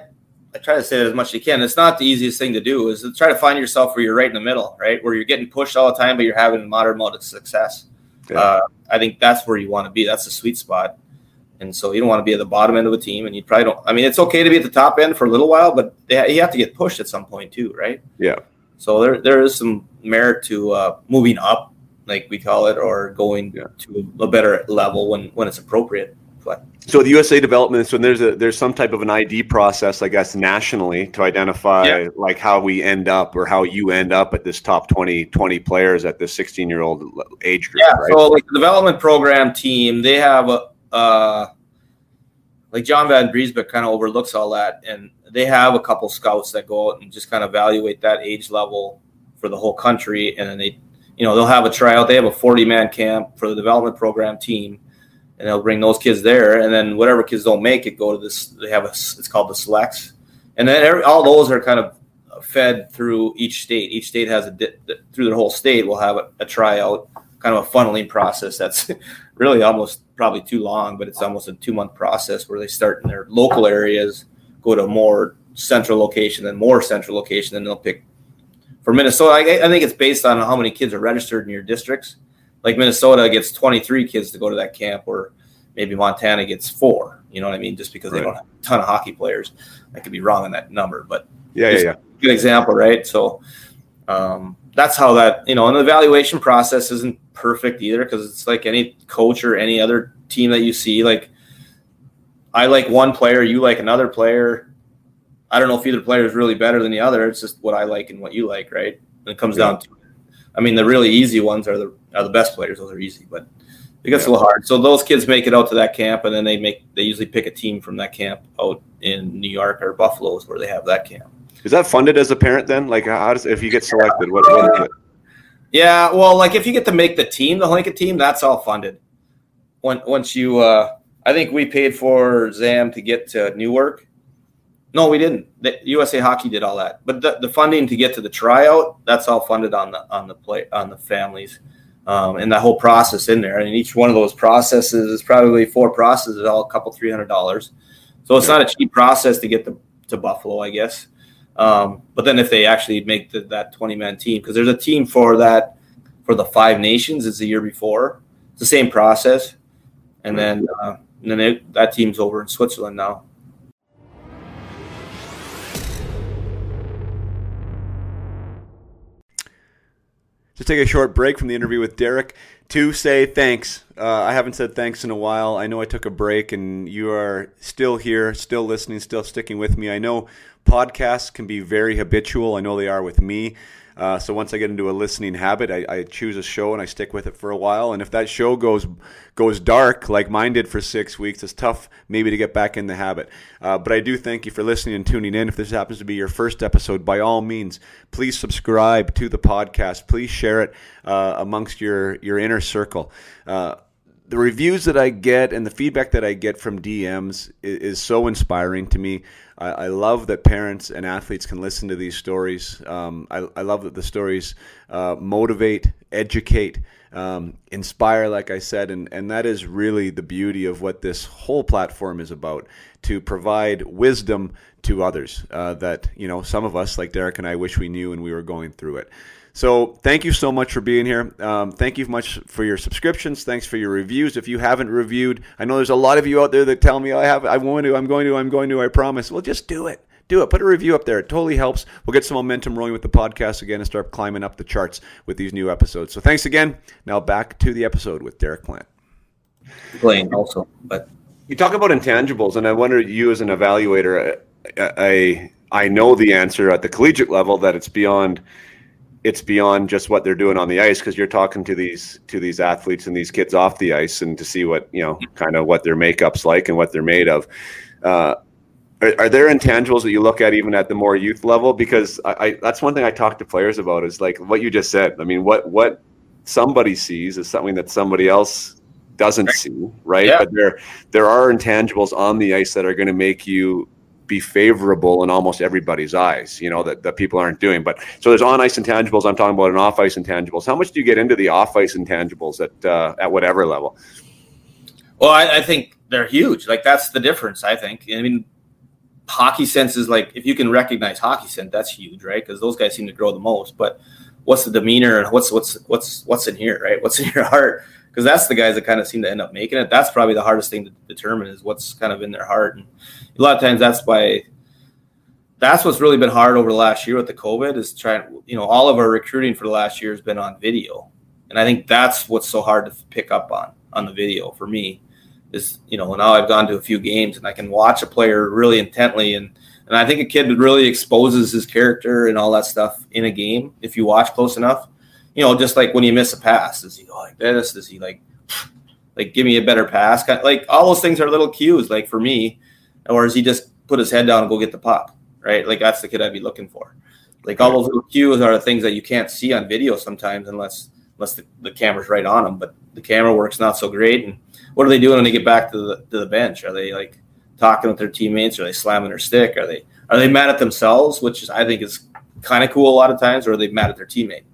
I try to say that as much as you can. It's not the easiest thing to do. Is to try to find yourself where you're right in the middle, right, where you're getting pushed all the time, but you're having a moderate amount of success. Yeah. Uh, I think that's where you want to be. That's the sweet spot. And so you don't want to be at the bottom end of a team, and you probably don't. I mean, it's okay to be at the top end for a little while, but they, you have to get pushed at some point too, right? Yeah. So there there is some merit to uh, moving up, like we call it, or going yeah. to a better level when when it's appropriate. But so the USA development, so there's a there's some type of an ID process, I guess, nationally to identify yeah. like how we end up or how you end up at this top 20, 20 players at this 16 year old age group. Yeah. Right? So like the development program team, they have a uh, like John Vanbiesbrouck kind of overlooks all that, and they have a couple scouts that go out and just kind of evaluate that age level for the whole country, and then they, you know, they'll have a tryout. They have a forty man camp for the development program team, and they'll bring those kids there, and then whatever kids don't make it go to this. They have a it's called the selects, and then every, all those are kind of fed through each state. Each state has a through their whole state will have a, a tryout, kind of a funneling process that's really almost probably too long, but it's almost a two month process where they start in their local areas, go to a more central location, then more central location, and they'll pick. For Minnesota, I, I think it's based on how many kids are registered in your districts. Like Minnesota gets 23 kids to go to that camp, or maybe Montana gets four. You know what I mean? Just because right. they don't have a ton of hockey players. I could be wrong on that number, but yeah, yeah, yeah. Good example, right? So um, that's how that you know, and the evaluation process isn't perfect either because it's like any coach or any other team that you see. Like, I like one player, you like another player. I don't know if either player is really better than the other. It's just what I like and what you like, right? And it comes yeah. down to. I mean, the really easy ones are the are the best players. Those are easy, but it gets yeah. a little hard. So those kids make it out to that camp, and then they make they usually pick a team from that camp out in New York or Buffalo is where they have that camp. Is that funded as a parent then? Like, how does if you get selected? What, what is it? Yeah, well, like if you get to make the team, the Lincoln team, that's all funded. When, once you, uh, I think we paid for Zam to get to Newark. No, we didn't. The USA Hockey did all that, but the, the funding to get to the tryout, that's all funded on the on the play on the families, um, and that whole process in there. And each one of those processes is probably four processes, all a couple three hundred dollars. So it's not a cheap process to get to, to Buffalo, I guess. Um, but then if they actually make the, that 20 man team, because there's a team for that for the five nations, it's the year before. It's the same process. and then uh, and then it, that team's over in Switzerland now. Just take a short break from the interview with Derek to say thanks. Uh, I haven't said thanks in a while. I know I took a break, and you are still here, still listening, still sticking with me. I know podcasts can be very habitual. I know they are with me. Uh, so once I get into a listening habit, I, I, choose a show and I stick with it for a while. And if that show goes goes dark, like mine did for six weeks, it's tough maybe to get back in the habit. Uh, but I do thank you for listening and tuning in. If this happens to be your first episode, by all means, please subscribe to the podcast. Please share it uh, amongst your your inner circle uh, the reviews that I get and the feedback that I get from DMs is, is so inspiring to me. I, I, love that parents and athletes can listen to these stories. Um, I, I, love that the stories uh, motivate, educate, um, inspire, like I said, and, and that is really the beauty of what this whole platform is about to provide wisdom to others uh, that, you know, some of us, like Derek and I, wish we knew and we were going through it. So thank you so much for being here. Um, thank you much for your subscriptions. Thanks for your reviews. If you haven't reviewed, I know there's a lot of you out there that tell me I have, I want to, I'm going to, I'm going to, I promise. Well, just do it. Do it. Put a review up there. It totally helps. We'll get some momentum rolling with the podcast again and start climbing up the charts with these new episodes. So thanks again. Now back to the episode with Derek Plante. Playing also, but you talk about intangibles, and I wonder you as an evaluator. I, I I know the answer at the collegiate level that it's beyond it's beyond just what they're doing on the ice because you're talking to these to these athletes and these kids off the ice and to see what you know kind of what their makeup's like and what they're made of. Uh, are, are, there intangibles that you look at even at the more youth level? Because I, I, that's one thing i talk to players about is like what you just said. I mean what what somebody sees is something that somebody else doesn't see right? Yeah. but there there are intangibles on the ice that are going to make you be favorable in almost everybody's eyes, you know, that, that people aren't doing. But so there's on ice intangibles. I'm talking about an off ice intangibles. How much do you get into the off ice intangibles at, uh, at whatever level? Well, I, I, think they're huge. Like that's the difference. I think. I mean, hockey sense is like if you can recognize hockey sense, that's huge, right? Because those guys seem to grow the most. But what's the demeanor and what's what's what's what's in here, right? What's in your heart? Because that's the guys that kind of seem to end up making it. That's probably the hardest thing to determine is what's kind of in their heart. And a lot of times that's why that's what's really been hard over the last year with the COVID is trying, you know, all of our recruiting for the last year has been on video. And I think that's what's so hard to pick up on on the video for me is, you know, now I've gone to a few games and I can watch a player really intently and and I think a kid really exposes his character and all that stuff in a game if you watch close enough you know, just like when you miss a pass, does he go like this? Does he like, like give me a better pass? Like all those things are little cues, like for me, or is he just put his head down and go get the puck? Right, like that's the kid I'd be looking for. Like all those little cues are the things that you can't see on video sometimes, unless unless the, the camera's right on them. But the camera works not so great. And what are they doing when they get back to the to the bench? Are they like talking with their teammates? Are they slamming their stick? Are they are they mad at themselves, which is I think is kind of cool a lot of times, or are they mad at their teammate?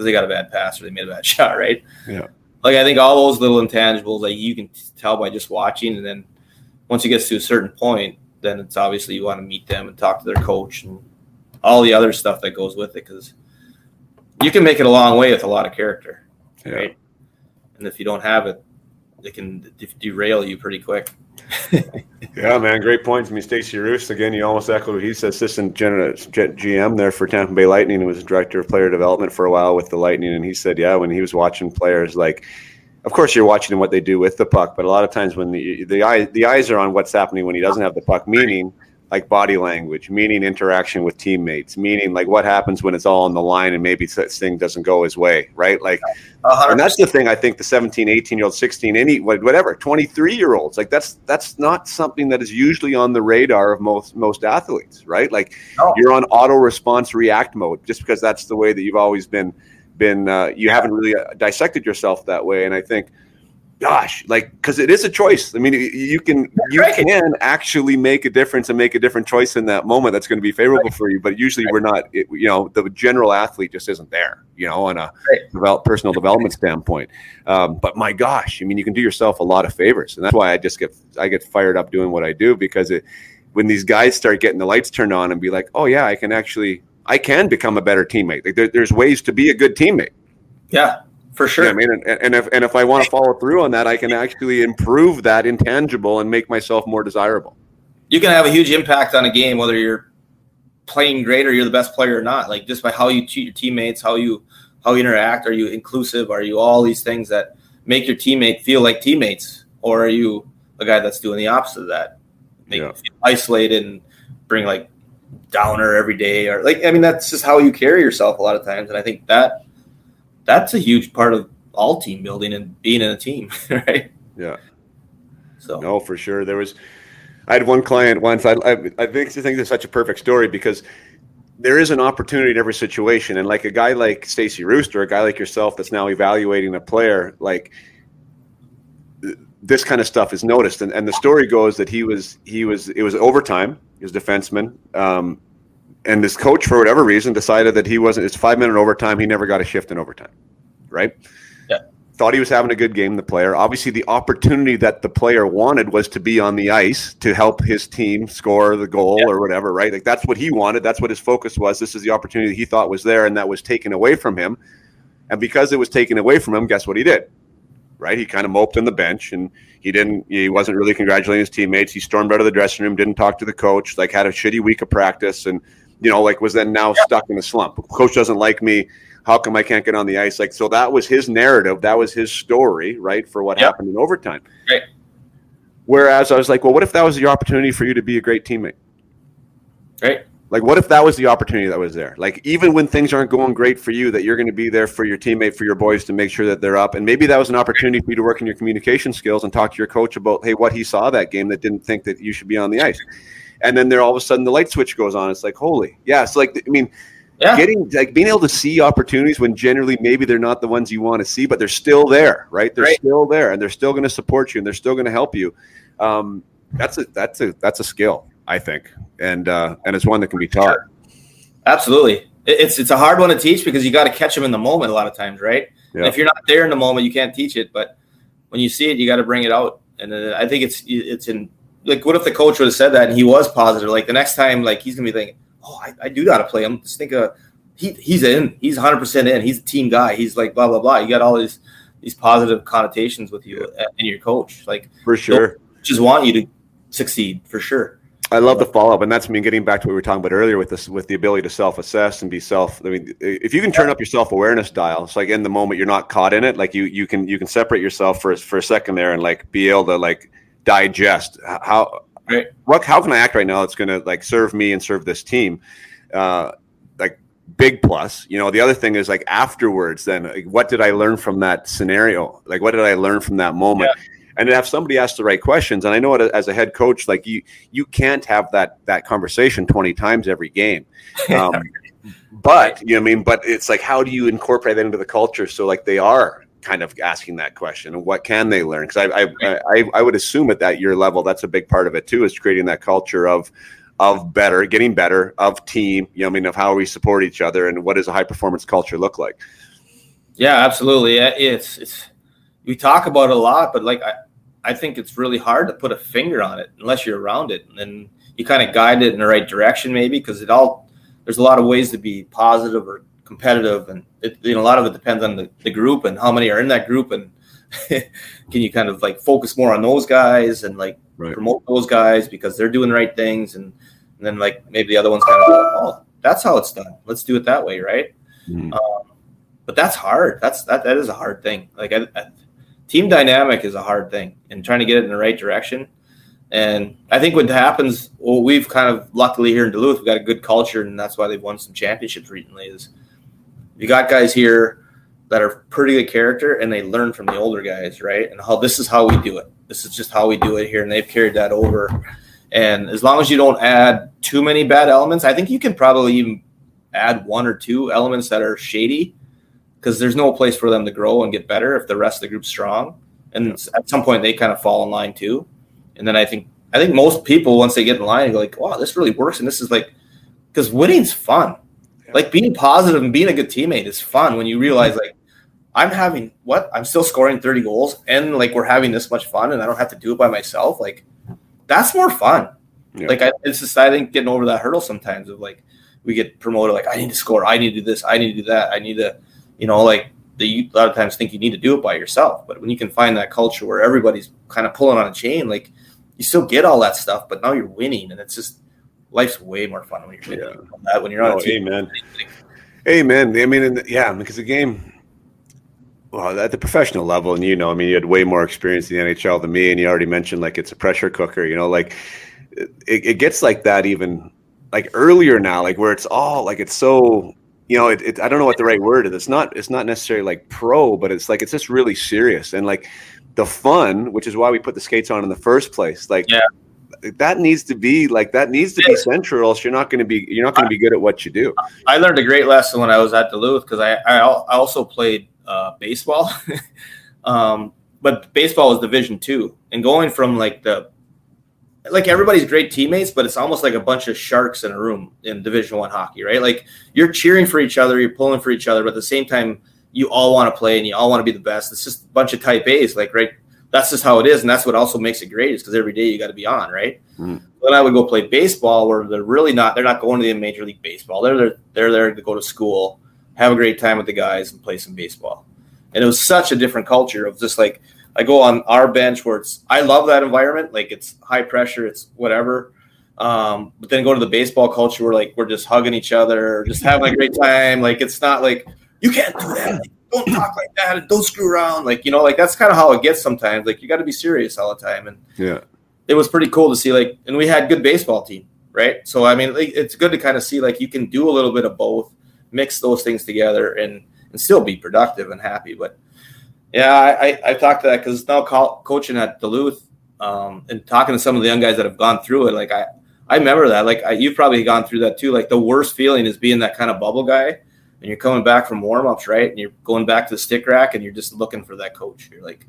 Because they got a bad pass or they made a bad shot, right? Yeah. Like I think all those little intangibles, like you can tell by just watching, and then once it gets to a certain point, then it's obviously you want to meet them and talk to their coach and all the other stuff that goes with it because you can make it a long way with a lot of character, yeah. right? And if you don't have it, it can derail you pretty quick. Yeah, man, great points. I mean, Stacy Roest, again, you almost echoed what he said. Assistant GM there for Tampa Bay Lightning and was director of player development for a while with the Lightning. And he said, yeah, when he was watching players, like, of course, you're watching what they do with the puck, but a lot of times when the the eye the eyes are on what's happening when he doesn't have the puck, meaning – like body language, meaning interaction with teammates, meaning like what happens when it's all on the line and maybe this thing doesn't go his way, right? Like, 100%. and that's the thing I think the 17, 18 year old, 16, any, whatever, 23 year olds, like that's, that's not something that is usually on the radar of most, most athletes, right? Like no. you're on auto response react mode just because that's the way that you've always been, been, uh, you haven't really uh, dissected yourself that way. And I think, gosh, like because it is a choice. I mean, you can you can actually make a difference and make a different choice in that moment that's going to be favorable for you. But usually, we're not. It, you know, the general athlete just isn't there. You know, on a develop, personal development standpoint. Um, but my gosh, I mean, you can do yourself a lot of favors, and that's why I just get I get fired up doing what I do because it when these guys start getting the lights turned on and be like, oh yeah, I can actually I can become a better teammate. Like there, there's ways to be a good teammate. Yeah, for sure. Know I mean, and, and if and if I want to follow through on that, I can actually improve that intangible and make myself more desirable. You can have a huge impact on a game, whether you're playing great or you're the best player or not. Like just by how you treat your teammates, how you how you interact. Are you inclusive? Are you all these things that make your teammate feel like teammates, or are you a guy that's doing the opposite of that, make yeah. feel isolated and bring like downer every day, or like I mean that's just how you carry yourself a lot of times, and I think that that's a huge part of all team building and being in a team, right? Yeah. So no, for sure. There was, I had one client once. I I, I think I think it's such a perfect story because there is an opportunity in every situation, and like a guy like Stacy Rooster, a guy like yourself that's now evaluating a player, like this kind of stuff is noticed. And, and the story goes that he was he was it was overtime. He was defenseman. Um, and this coach, for whatever reason, decided that he wasn't. It's five minute overtime. He never got a shift in overtime, right? Yeah. Thought he was having a good game. The player, obviously, the opportunity that the player wanted was to be on the ice to help his team score the goal yeah. or whatever, right? Like that's what he wanted. That's what his focus was. This is the opportunity he thought was there, and that was taken away from him. And because it was taken away from him, guess what he did? Right? He kind of moped on the bench, and he didn't. He wasn't really congratulating his teammates. He stormed out of the dressing room, didn't talk to the coach, like had a shitty week of practice, and you know, like was then now yeah. stuck in a slump. Coach doesn't like me. How come I can't get on the ice? Like, so that was his narrative. That was his story, right? For what happened in overtime. Right. Whereas I was like, well, what if that was the opportunity for you to be a great teammate? Right. Like, what if that was the opportunity that was there? Like, even when things aren't going great for you, that you're going to be there for your teammate, for your boys to make sure that they're up. And maybe that was an opportunity for you to work on your communication skills and talk to your coach about, hey, what he saw that game that didn't think that you should be on the ice and then there all of a sudden the light switch goes on. It's like holy, yeah. It's like I mean, yeah. getting like being able to see opportunities when generally maybe they're not the ones you want to see, but they're still there, right? They're right. still there, and they're still going to support you, and they're still going to help you. Um, that's a that's a that's a skill, I think, and uh, and it's one that can be taught. Absolutely, it's it's a hard one to teach because you got to catch them in the moment a lot of times, right? Yeah. if you're not there in the moment, you can't teach it. But when you see it, you got to bring it out. And I think it's it's in like what if the coach would have said that and he was positive? Like the next time, like he's gonna be thinking, "Oh, I, I do got to play him." Just think of he he's in. He's 100 percent in. He's a team guy. He's like blah blah blah. You got all these these positive connotations with you and your coach. Like for sure, just want you to succeed for sure. I love the follow up, and that's me getting back to what we were talking about earlier with this, with the ability to self assess and be self. I mean, if you can turn up your self awareness dial, it's like in the moment you're not caught in it. Like you, you can you can separate yourself for for a second there and like be able to like digest how right. what how can I act right now that's going to like serve me and serve this team. Uh, like big plus. You know, the other thing is like afterwards. Then, like, what did I learn from that scenario? Like, what did I learn from that moment? Yeah. And to have somebody ask the right questions, and I know it as a head coach, like you, you can't have that that conversation twenty times every game. Um, but you know, I mean, but it's like, how do you incorporate that into the culture so like they are kind of asking that question and what can they learn? Because I, I, I I would assume at that year level that's a big part of it too is creating that culture of of better getting better of team you know I mean of how we support each other and what does a high performance culture look like? Yeah absolutely. It's it's we talk about it a lot but like I I think it's really hard to put a finger on it unless you're around it and you kind of guide it in the right direction maybe because it all there's a lot of ways to be positive or competitive and it, you know a lot of it depends on the, the group and how many are in that group and can you kind of like focus more on those guys and like right. promote those guys because they're doing the right things and, and then like maybe the other ones kind of oh that's how it's done let's do it that way right mm-hmm. um, but that's hard that's that that is a hard thing like I, I, team dynamic is a hard thing and trying to get it in the right direction and I think what happens, well, we've kind of luckily here in Duluth, we've got a good culture, and that's why they've won some championships recently. Is you got guys here that are pretty good character and they learn from the older guys, right? And how this is how we do it. This is just how we do it here, and they've carried that over. And as long as you don't add too many bad elements, I think you can probably even add one or two elements that are shady because there's no place for them to grow and get better if the rest of the group's strong. And at some point, they kind of fall in line too. And then I think I think most people once they get in line, go like, "Wow, this really works," and this is like because winning's fun. Like being positive and being a good teammate is fun when you realize like I'm having what I'm still scoring 30 goals and like we're having this much fun and I don't have to do it by myself. Like that's more fun. Yeah. Like I, it's just I think getting over that hurdle sometimes of like we get promoted like I need to score, I need to do this, I need to do that, I need to, you know, like that you a lot of times think you need to do it by yourself. But when you can find that culture where everybody's kind of pulling on a chain, like you still get all that stuff, but now you're winning, and it's just life's way more fun when you're. Yeah. That when you're on oh, a team. Amen. Amen. I mean, yeah, because the game. Well, at the professional level, and you know, I mean, you had way more experience in the NHL than me, and you already mentioned like it's a pressure cooker. You know, like it, it gets like that even like earlier now, like where it's all like it's so you know, it, it, I don't know what the right word is. It's not it's not necessarily like pro, but it's like it's just really serious and like the fun, which is why we put the skates on in the first place. Like yeah. That needs to be like that needs to be central, else you're not going to be you're not going to be good at what you do. I learned a great lesson when I was at Duluth because I, I I also played uh, baseball, um, but baseball was Division two, and going from like the like everybody's great teammates, but it's almost like a bunch of sharks in a room in Division One hockey, right? Like you're cheering for each other, you're pulling for each other, but at the same time, you all want to play and you all want to be the best. It's just a bunch of type A's, like right. That's just how it is, and that's what also makes it great. Is because every day you got to be on, right? Mm. Then I would go play baseball, where they're really not. They're not going to the Major League Baseball. They're there. They're there to go to school, have a great time with the guys, and play some baseball. And it was such a different culture of just like I go on our bench where it's I love that environment. Like it's high pressure, it's whatever. Um, but then go to the baseball culture where like we're just hugging each other, just having a great time. Like it's not like you can't do that. Don't talk like that. and Don't screw around. Like you know, like that's kind of how it gets sometimes. Like you got to be serious all the time. And yeah, it was pretty cool to see. Like, and we had good baseball team, right? So I mean, like, it's good to kind of see like you can do a little bit of both, mix those things together, and and still be productive and happy. But yeah, I, I, talked to that because now co- coaching at Duluth um, and talking to some of the young guys that have gone through it. Like I, I remember that. Like I, you've probably gone through that too. Like the worst feeling is being that kind of bubble guy, and you're coming back from warmups, right? And you're going back to the stick rack, and you're just looking for that coach. You're like,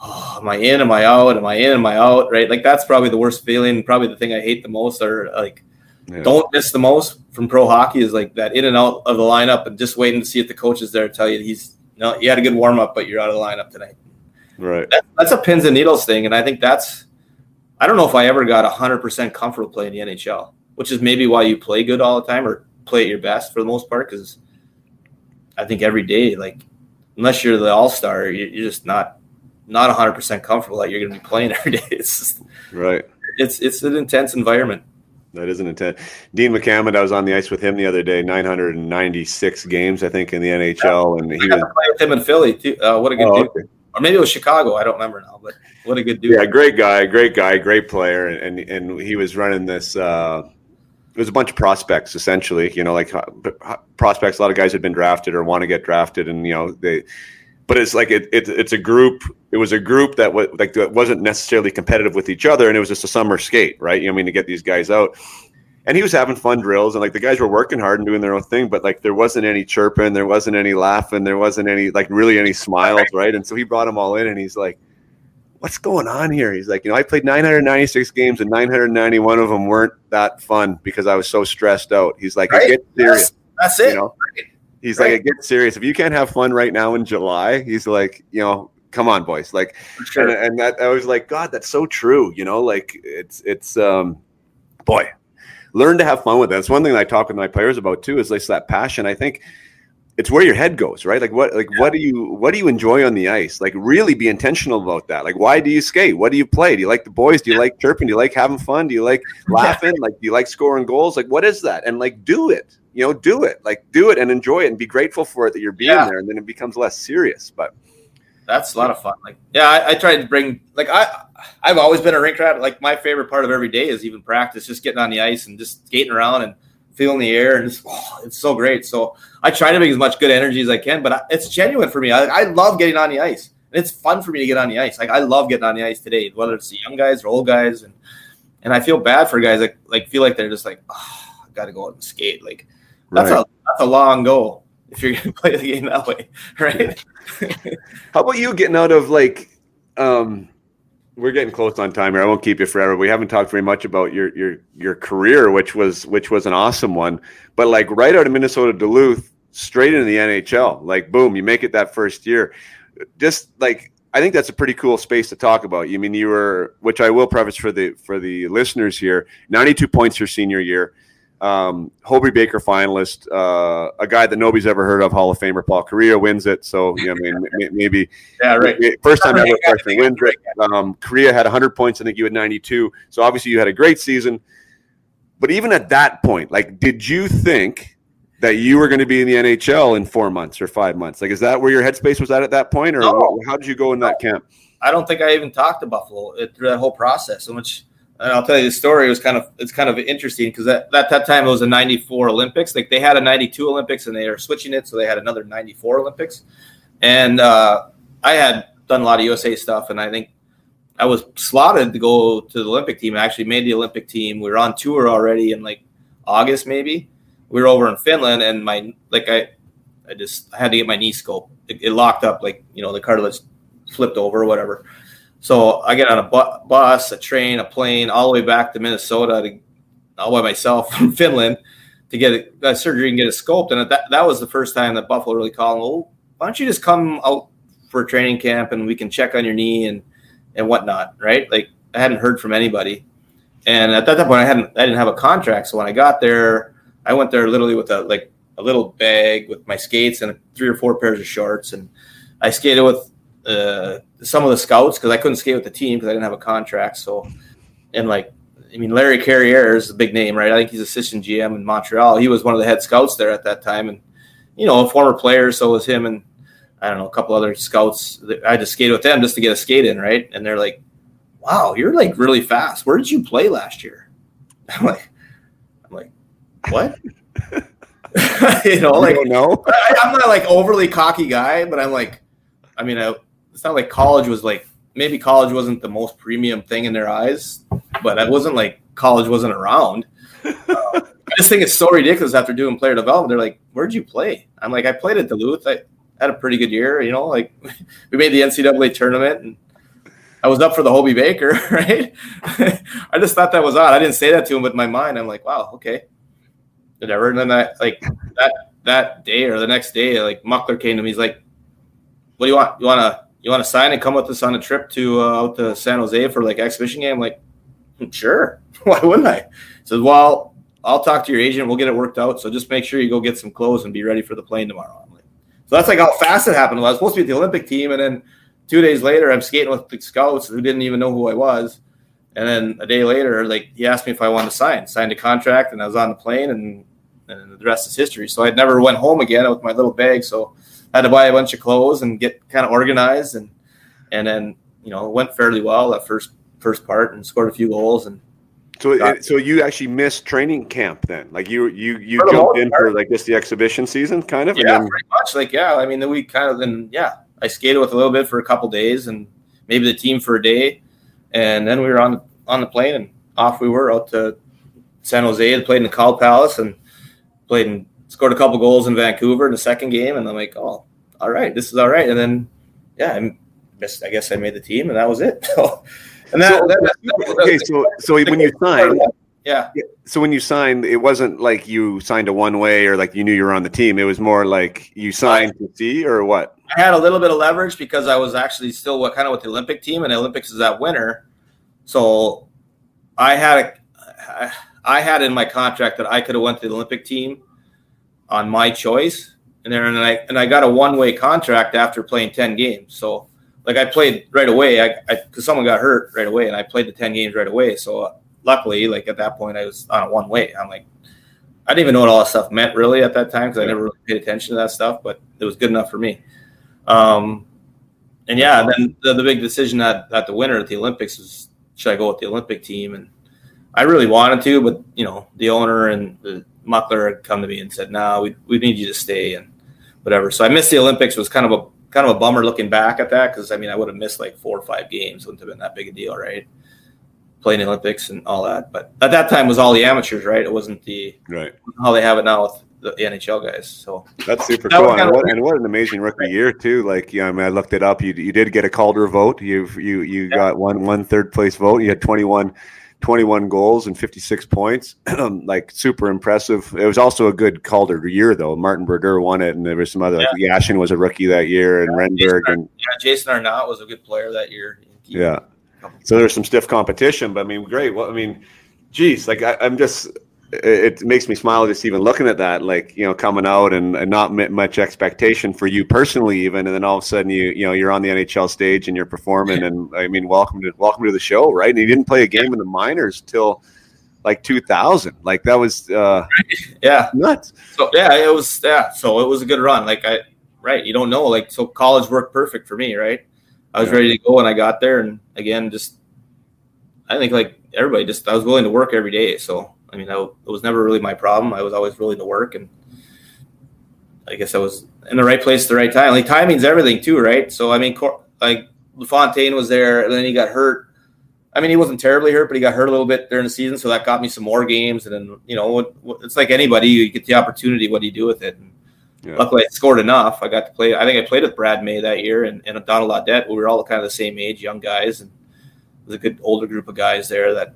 oh, am I in? Am I out? Am I in? Am I out? Right? Like that's probably the worst feeling. Probably the thing I hate the most, or like. Yeah. Don't miss the most from pro hockey is like that in and out of the lineup and just waiting to see if the coach is there to tell you he's no, you had a good warm up, but you're out of the lineup tonight. Right. That, that's a pins and needles thing, and I think that's. I don't know if I ever got 100% comfortable playing the NHL, which is maybe why you play good all the time or play at your best for the most part. Because I think every day, like unless you're the all star, you're just not not 100% comfortable that you're going to be playing every day. It's just, right. It's it's an intense environment. That is an intent. Dean McAmmond, I was on the ice with him the other day. 996 games, I think, in the NHL, and he was play with him in Philly too. Uh, what a good oh, dude. Okay. Or maybe it was Chicago. I don't remember now, but what a good dude. Yeah, great guy, great guy, great player, and and, and he was running this. Uh, it was a bunch of prospects, essentially. You know, like uh, prospects. A lot of guys had been drafted or want to get drafted, and you know they but it's like it, it, it's a group. It was a group that was like that wasn't necessarily competitive with each other, and it was just a summer skate, right? You know, I mean, to get these guys out, and he was having fun drills, and like the guys were working hard and doing their own thing, but like there wasn't any chirping, there wasn't any laughing, there wasn't any like really any smiles, right? And so he brought them all in, and he's like, "What's going on here?" He's like, "You know, I played 996 games, and 991 of them weren't that fun because I was so stressed out." He's like, right? "Get serious." That's, that's it. You know? right. He's right. like, it gets serious. If you can't have fun right now in July, he's like, you know, come on, boys. Like, sure. and, and, that I was like, God, that's so true. You know, like it's it's um, boy, learn to have fun with it. That's one thing I talk with my players about too. Is like that passion. I think it's where your head goes, right? Like what like yeah. what do you what do you enjoy on the ice? Like really be intentional about that. Like why do you skate? What do you play? Do you like the boys? Do you yeah. like chirping? Do you like having fun? Do you like laughing? Like do you like scoring goals? Like what is that? And like do it you know, do it, like do it and enjoy it and be grateful for it that you're being yeah. there, and then it becomes less serious. But that's a lot of fun. Like, yeah, I, I tried to bring like I I've always been a rink rat. Like my favorite part of every day is even practice, just getting on the ice and just skating around and feeling the air, and just, oh, it's so great. So I try to make as much good energy as I can, but I, it's genuine for me. I, I love getting on the ice. And it's fun for me to get on the ice. Like I love getting on the ice today, whether it's the young guys or old guys, and and I feel bad for guys that like feel like they're just like, oh, I got to go out and skate. Like that's right. a that's a long goal if you're going to play the game that way, right? How about you getting out of like? Um, we're getting close on time here. I won't keep you forever. We haven't talked very much about your your your career, which was which was an awesome one. But like right out of Minnesota Duluth, straight into the NHL, like boom, you make it that first year. Just like I think that's a pretty cool space to talk about. You mean you were, which I will preface for the for the listeners here, ninety two points your senior year. Um, Hobey Baker finalist, uh, a guy that nobody's ever heard of, Hall of Famer Paul Kariya wins it. So, you know, I mean, maybe yeah, right. First time ever freshman wins it. Um, Kariya had 100 points. I think you had 92. So obviously you had a great season. But even at that point, like, did you think that you were going to be in the NHL in four months or five months? Like, is that where your headspace was at at that point, or no. how did you go in that camp? I don't think I even talked to Buffalo through that whole process. So much, and I'll tell you the story. It was kind of it's kind of interesting because at, at that time it was a '94 Olympics. Like they had a '92 Olympics and they are switching it, so they had another '94 Olympics. And uh, I had done a lot of USA stuff, and I think I was slotted to go to the Olympic team. I actually made the Olympic team. We were on tour already in like August, maybe. We were over in Finland, and my like I, I just I had to get my knee scoped. It, it locked up, like you know, the cartilage flipped over or whatever. So I get on a bu- bus, a train, a plane, all the way back to Minnesota to, all by myself from Finland to get a, surgery and get it scoped. And that, that was the first time that Buffalo really called, well, why don't you just come out for training camp and we can check on your knee and, and whatnot, right? Like I hadn't heard from anybody. And at that point I hadn't, I didn't have a contract. So when I got there, I went there literally with a, like a little bag with my skates and three or four pairs of shorts. And I skated with uh, some of the scouts because I couldn't skate with the team because I didn't have a contract. So, and like, I mean, Larry Carrière is a big name, right? I think he's assistant GM in Montreal. He was one of the head scouts there at that time, and you know, a former player. So it was him, and I don't know, a couple other scouts. I just skated with them just to get a skate in, right? And they're like, "Wow, you're like really fast. Where did you play last year?" I'm like, what? you know, like, no, I, I'm not like overly cocky guy, but I'm like, I mean, I it's not like college was like maybe college wasn't the most premium thing in their eyes, but it wasn't like college wasn't around. uh, I just think it's so ridiculous after doing player development. They're like, "Where'd you play?" I'm like, "I played at Duluth. I had a pretty good year. You know, like we made the NCAA tournament, and I was up for the Hobey Baker, right? I just thought that was odd. I didn't say that to him, but in my mind, I'm like, "Wow, okay, whatever." And then that like that that day or the next day, like Muckler came to me. He's like, "What do you want? You want to you want to sign and come with us on a trip to uh, out to San Jose for like exhibition game? I'm like, hmm, sure. Why wouldn't I? Says, well, I'll talk to your agent. We'll get it worked out. So just make sure you go get some clothes and be ready for the plane tomorrow. Like, so that's like how fast it happened. I was supposed to be at the Olympic team, and then two days later, I'm skating with the scouts who didn't even know who I was. And then a day later, like he asked me if I wanted to sign, signed a contract, and I was on the plane, and and the rest is history. So I never went home again with my little bag. So I had to buy a bunch of clothes and get kind of organized and and then you know it went fairly well that first first part and scored a few goals and so got, so you actually missed training camp then like you you you jumped in part. for like just the exhibition season kind of yeah then... pretty much like yeah I mean then we kind of then yeah I skated with a little bit for a couple days and maybe the team for a day and then we were on on the plane and off we were out to San Jose and played in the Cow Palace and played and scored a couple goals in Vancouver in the second game, and I'm like, oh, all right, this is all right. And then, yeah, I guess I guess I made the team, and that was it. and that, so, that, that, okay, so so when you signed, yeah. So when you signed, it wasn't like you signed a one way or like you knew you were on the team. It was more like you signed to see or what? I had a little bit of leverage because I was actually still what kind of with the Olympic team, and the Olympics is that winter. So I had a, I had in my contract that I could have went to the Olympic team on my choice, and then and I and I got a one way contract after playing ten games. So like I played right away, I because someone got hurt right away, and I played the ten games right away. So luckily, like at that point, I was on a one way. I'm like, I didn't even know what all that stuff meant really at that time because I never really paid attention to that stuff, but it was good enough for me. Um, and yeah, then the, the big decision at, at the winter at the Olympics was should I go with the Olympic team? And I really wanted to, but you know, the owner and the Muckler had come to me and said, "No, we we need you to stay and whatever." So I missed the Olympics. It Was kind of a kind of a bummer looking back at that because I mean I would have missed like four or five games. Wouldn't have been that big a deal, right? Playing the Olympics and all that, but at that time was all the amateurs, right? It wasn't the right how they have it now with the NHL guys. So that's super that cool. And what, and what, an amazing rookie year too. Like, yeah, I mean, I looked it up. You you did get a Calder vote. You've you you yeah. got one one third place vote. You had twenty one 21 goals and 56 points. Um, like super impressive. It was also a good Calder year though. Martin Brodeur won it, and there was some other. Yeah. Like Yashin was a rookie that year, and yeah, Renberg and yeah, Jason Arnott was a good player that year. yeah. So there's some stiff competition, but I mean, great. Well, I mean, geez, like I, am just it makes me smile just even looking at that, like you know, coming out and, and not much expectation for you personally, even, and then all of a sudden you you know you're on the NHL stage and you're performing, and I mean, welcome to welcome to the show, right? And you didn't play a game in the minors till like 2000, like that was uh, yeah nuts. So yeah, it was yeah, so it was a good run. Like I right, you don't know, like so college worked perfect for me, right? I was yeah. ready to go when I got there, and again, just I think like everybody, just I was willing to work every day, so I mean, I, it was never really my problem. I was always willing to work, and I guess I was in the right place at the right time. Like timing's everything too, right? So I mean, like LaFontaine was there, and then he got hurt. I mean, he wasn't terribly hurt, but he got hurt a little bit during the season, so that got me some more games. And then you know, it's like anybody, you get the opportunity. What do you do with it? And yeah. Luckily, I scored enough. I got to play. I think I played with Brad May that year and, and Donald Audette. We were all kind of the same age, young guys, and was a good older group of guys there that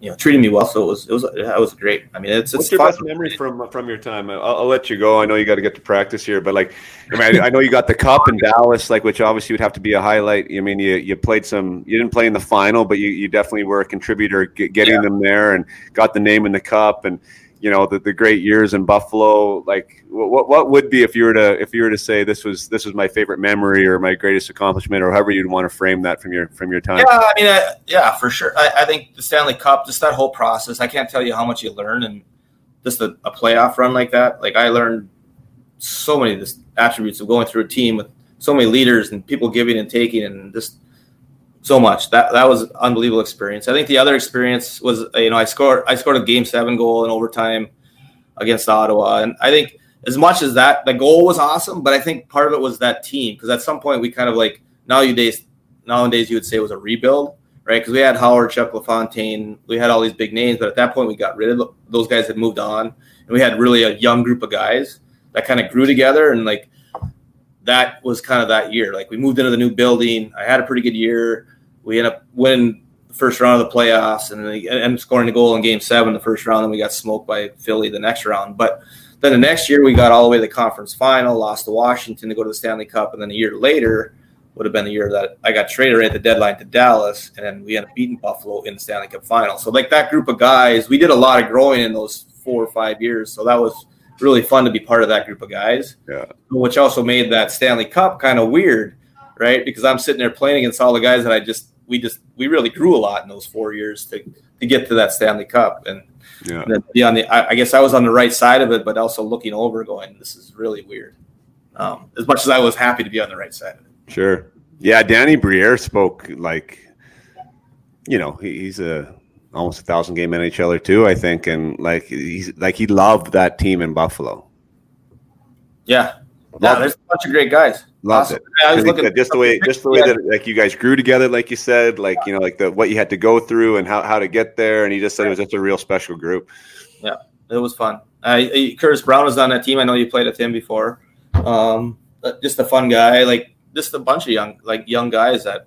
you know treated me well. So it was it was that was great. I mean, it's, it's what's your fun. best memory from from your time? I'll, I'll, let you go. I know you got to get to practice here, but like, I mean, I, I, know you got the cup in Dallas, like which obviously would have to be a highlight. I mean, you you played some. You didn't play in the final, but you, you definitely were a contributor getting yeah. them there and got the name in the cup and you know the, the great years in Buffalo. Like, what what would be if you were to if you were to say this was this was my favorite memory or my greatest accomplishment or however you'd want to frame that from your from your time? Yeah, I mean, I, yeah, for sure. I, I, think the Stanley Cup, just that whole process. I can't tell you how much you learn and just a, a playoff run like that. Like I learned so many of the attributes of going through a team with so many leaders and people giving and taking and just so much. That that was unbelievable experience. I think the other experience was uh, you know I scored I scored a game seven goal in overtime against Ottawa, and I think as much as that the goal was awesome, but I think part of it was that team because at some point we kind of like nowadays nowadays you would say it was a rebuild, right? Because we had Hawerchuk LaFontaine, we had all these big names, but at that point we got rid of those guys had moved on, and we had really a young group of guys that kind of grew together and like that was kind of that year. Like we moved into the new building. I had a pretty good year we end up winning the first round of the playoffs and then scoring a goal in game seven the first round. And we got smoked by Philly the next round. But then the next year we got all the way to the conference final, lost to Washington to go to the Stanley Cup. And then a year later would have been the year that I got traded right at the deadline to Dallas. And then we ended up beating Buffalo in the Stanley Cup final. So like that group of guys, we did a lot of growing in those four or five years. So that was really fun to be part of that group of guys. Yeah. Which also made that Stanley Cup kind of weird, right? Because I'm sitting there playing against all the guys that I just we just we really grew a lot in those four years to to get to that Stanley Cup and, yeah. and be on the I, I, guess I was on the right side of it, but also looking over, going, this is really weird. Um, as much as I was happy to be on the right side of it. Sure. Yeah, Danny Briere spoke like, you know, he's a almost a thousand game NHLer too, I think, and like he's like he loved that team in Buffalo. Yeah, yeah, there's a bunch of great guys. Loved awesome. it. Yeah, I was looking just the way, just the way that like you guys grew together, like you said, like you know, like the what you had to go through and how, how to get there. And he just said it was just a real special group. Yeah, it was fun. Uh, Curtis Brown was on that team. I know you played with him before. Um, just a fun guy, like just a bunch of young, like young guys that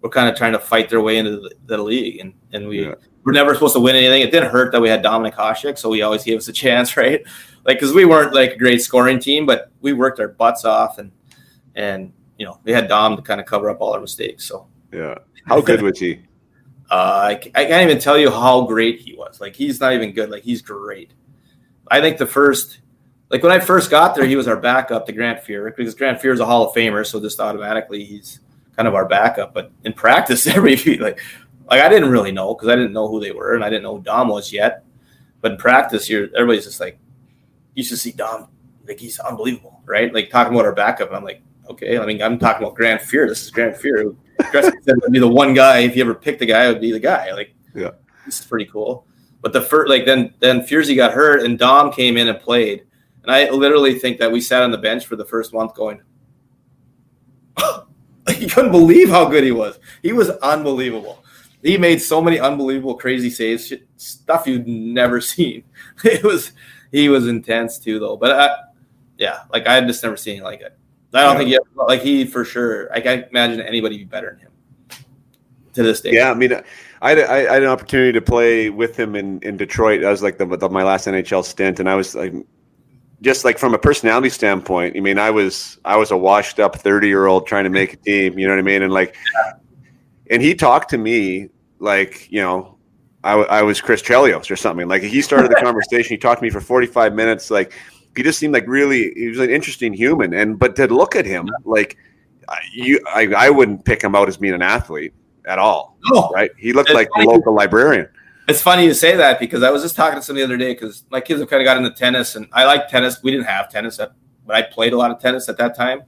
were kind of trying to fight their way into the, the league, and and we yeah. were never supposed to win anything. It didn't hurt that we had Dominik Hasek, so he always gave us a chance, right? like because we weren't like a great scoring team, but we worked our butts off and and you know we had Dom to kind of cover up all our mistakes. So yeah, how good was he? Uh, I, I can't even tell you how great he was. Like he's not even good. Like he's great. I think the first, like when I first got there, he was our backup to Grant Fuhr because Grant Fuhr is a Hall of Famer, so just automatically he's kind of our backup. But in practice, every like like I didn't really know because I didn't know who they were and I didn't know who Dom was yet. But in practice, you're everybody's just like, you should see Dom. Like he's unbelievable, right? Like talking about our backup. I'm like, okay. I mean, I'm talking about Grant Fuhr. This is Grant Fuhr. said would be the one guy. If you ever picked a guy, it would be the guy. Like, yeah, this is pretty cool. But the first, like then, then Furzy got hurt, and Dom came in and played. And I literally think that we sat on the bench for the first month, going, you couldn't believe how good he was. He was unbelievable. He made so many unbelievable, crazy saves, stuff you'd never seen. It was he was intense too, though. But I, yeah, like I had just never seen like it. I don't yeah. think he like he for sure. I can't imagine anybody be better than him to this day. Yeah, I mean, I had, I had an opportunity to play with him in, in Detroit. That was like the, the, my last NHL stint, and I was like, just like from a personality standpoint. I mean, I was I was a washed up thirty year old trying to make a team. You know what I mean? And like, and he talked to me like you know I, I was Chris Chelios or something. Like he started the conversation. He talked to me for 45 minutes. Like he just seemed like really, he was an interesting human. And, but to look at him, like you, I, I wouldn't pick him out as being an athlete at all. No. Right. He looked It's like the funny. local librarian. It's funny you say that because I was just talking to somebody the other day because my kids have kind of got into tennis and I like tennis. We didn't have tennis, at, but I played a lot of tennis at that time,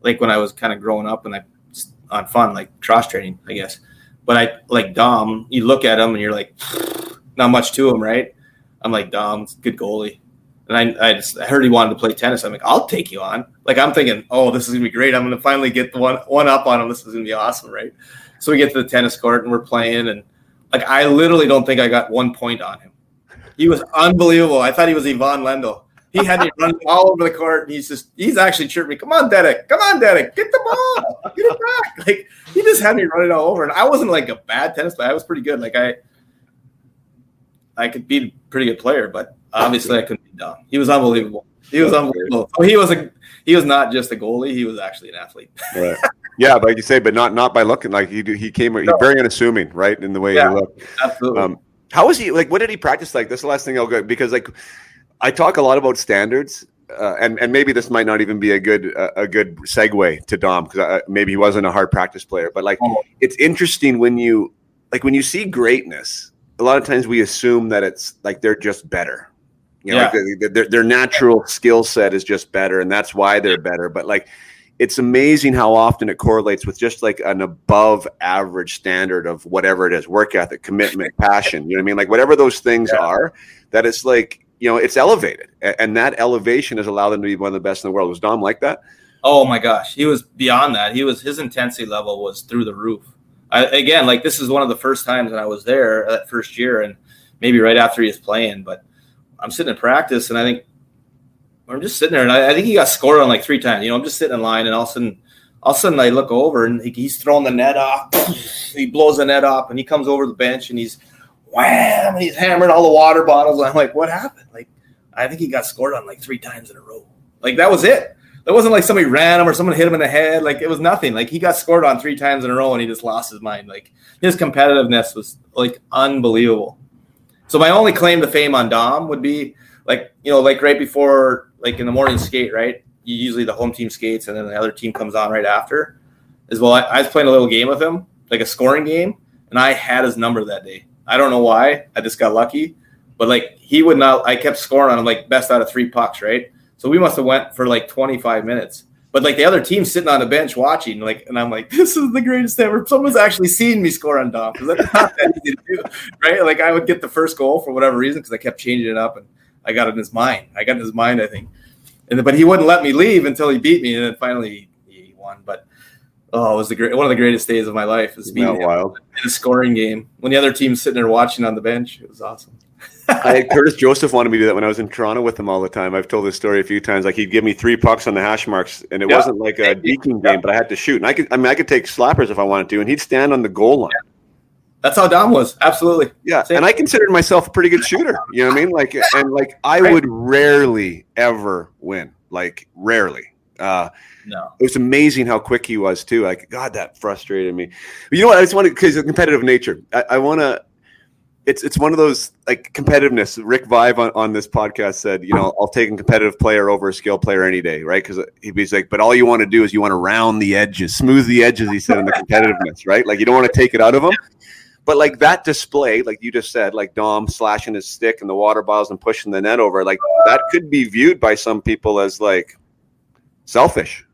like when I was kind of growing up and I on fun, like cross training, I guess. But I like Dom. You look at him and you're like, not much to him, right? I'm like Dom's a good goalie, and I I just I heard he wanted to play tennis. I'm like, I'll take you on. Like I'm thinking, oh, this is gonna be great. I'm gonna finally get the one one up on him. This is gonna be awesome, right? So we get to the tennis court and we're playing and like I literally don't think I got one point on him. He was unbelievable. I thought he was Ivan Lendl. He had me running all over the court, and he's just he's actually chirping me, "Come on, Dedek! Come on, Dedek! Get the ball! Get it back!" Like he just had me running all over, and I wasn't like a bad tennis player. I was pretty good. Like I, I could be a pretty good player, but obviously I couldn't dumb. He was unbelievable. He was unbelievable. So he was a he was not just a goalie; he was actually an athlete. Right. Yeah, like you say, but not not by looking like he he came. No. very unassuming, right, in the way Yeah. he looked. Absolutely. Um, how was he? Like, what did he practice like? This is the last thing I'll go because like I talk a lot about standards, uh, and and maybe this might not even be a good uh, a good segue to Dom because uh, maybe he wasn't a hard practice player, but like Oh. it's interesting when you like when you see greatness. A lot of times we assume that it's like they're just better. You know, Yeah. like their their natural skill set is just better, and that's why they're better. But like, it's amazing how often it correlates with just like an above average standard of whatever it is work ethic commitment passion you know what i mean like whatever those things Yeah. are that it's like you know it's elevated and that elevation has allowed them to be one of the best in the world was dom like that Oh my gosh, he was beyond that. He was his intensity level was through the roof. I, again, like this is one of the first times that I was there that first year, and maybe right after he was playing. But I'm sitting in practice, and I think I'm just sitting there, and I, I think he got scored on like three times. You know, I'm just sitting in line, and all of a sudden, all of a sudden, I look over, and he, he's throwing the net off. he blows the net off, and he comes over the bench, and he's wham, and he's hammering all the water bottles. I'm like, what happened? Like, I think he got scored on like three times in a row. Like that was it. That wasn't like somebody ran him or someone hit him in the head. Like it was nothing. Like he got scored on three times in a row and he just lost his mind. Like his competitiveness was like unbelievable. So my only claim to fame on Dom would be like, you know, like right before, like in the morning skate, right? Usually the home team skates and then the other team comes on right after. As well, I, I was playing a little game with him, like a scoring game, and I had his number that day. I don't know why. I just got lucky, but like he would not. I kept scoring on him like best out of three pucks, right? So we must have went for like 25 minutes. But like the other team sitting on the bench watching, like, and I'm like, this is the greatest ever. Someone's actually seen me score on Dom because that's not that easy to do, right? Like I would get the first goal for whatever reason because I kept changing it up, and I got in his mind. I got in his mind, I think. And but he wouldn't let me leave until he beat me, and then finally he won. But oh, it was the great one of the greatest days of my life. Is Isn't beating that him wild in a scoring game when the other team's sitting there watching on the bench. It was awesome. I, had Curtis Joseph wanted me to do that when I was in Toronto with him all the time. I've told this story a few times. Like he'd give me three pucks on the hash marks, and it Yeah. wasn't like a deking game, but I had to shoot. And I could, I mean, I could take slappers if I wanted to, and he'd stand on the goal line. That's how Dom was. Absolutely. Yeah, Same. and I considered myself a pretty good shooter. You know what I mean? Like, and like I Right. would rarely ever win. Like rarely. Uh, No. it was amazing how quick he was too. Like, God, that frustrated me. But you know what? I just want to because of competitive nature. I, I want to. It's it's one of those like competitiveness. Rick Vaive on, on this podcast said, you know, I'll take a competitive player over a skill player any day, right? Because he's like, but all you want to do is you want to round the edges, smooth the edges. He said in the competitiveness, right? Like you don't want to take it out of them. But like that display, like you just said, like Dom slashing his stick and the water bottles and pushing the net over, like that could be viewed by some people as like selfish.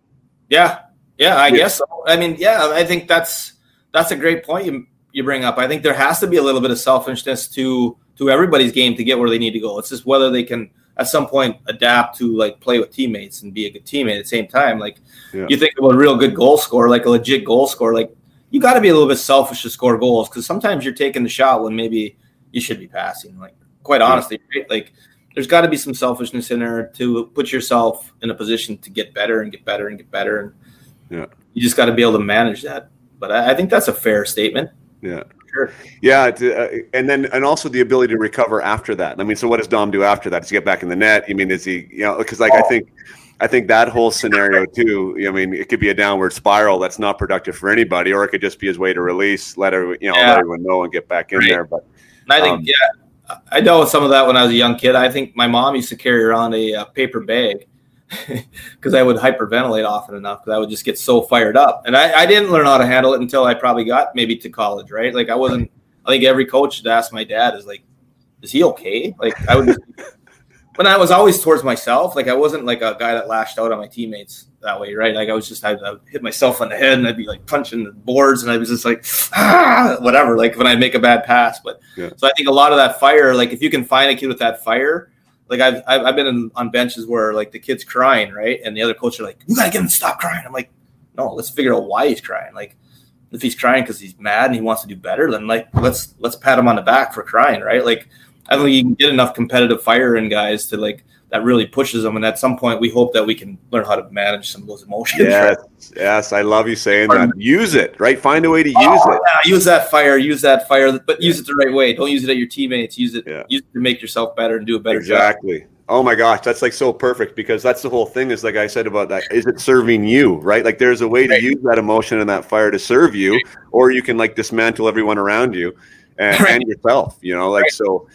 Yeah. Yeah, I Yeah. guess so. I mean, yeah, I think that's that's a great point you you bring up. I think there has to be a little bit of selfishness to to everybody's game to get where they need to go. It's just whether they can at some point adapt to like play with teammates and be a good teammate at the same time. Like Yeah. you think about a real good goal scorer, like a legit goal scorer, like you got to be a little bit selfish to score goals because sometimes you're taking the shot when maybe you should be passing. Like quite honestly, right? like there's got to be some selfishness in there to put yourself in a position to get better and get better and get better. And Yeah. you just got to be able to manage that. But I, I think that's a fair statement. Yeah. Sure. Yeah, uh, and then and also the ability to recover after that. I mean, so what does Dom do after that? Does he get back in the net? I mean, is he you know because like I think I think that whole scenario too. I mean, it could be a downward spiral that's not productive for anybody, or it could just be his way to release, let every, you know Yeah. let everyone know and get back in Right. there. But And I think, um, yeah, I know some of that when I was a young kid. I think my mom used to carry around a, a paper bag because I would hyperventilate often enough because I would just get so fired up. And I, I, didn't learn how to handle it until I probably got maybe to college, right? Like I wasn't. I think every coach should ask my dad is like, "Is he okay?" Like I would. but I was always towards myself. Like I wasn't like a guy that lashed out on my teammates that way, right? Like I was just I'd, I'd hit myself on the head and I'd be like punching the boards and I was just like ah, whatever. Like when I make a bad pass, but yeah. so I think a lot of that fire, like if you can find a kid with that fire like I've I've been in, on benches where like the kid's crying, right, and the other coach are like, "You gotta get him to stop crying." I'm like, "No, let's figure out why he's crying." Like, if he's crying because he's mad and he wants to do better, then like let's let's pat him on the back for crying, right? Like, I don't think you can get enough competitive fire in guys to like that really pushes them. And at some point, we hope that we can learn how to manage some of those emotions. Yes, right? yes, I love you saying Pardon that. Me. Use it, right? Find a way to oh, use it. Yeah, use that fire. Use that fire, but use it the right way. Don't use it at your teammates. Use it. Yeah. Use it to make yourself better and do a better exactly. job. Exactly. Oh my gosh, that's like so perfect because that's the whole thing. Is like I said about that. Is it serving you, right? Like there's a way to use that emotion and that fire to serve you, or you can like dismantle everyone around you and, right. and yourself. You know, like so.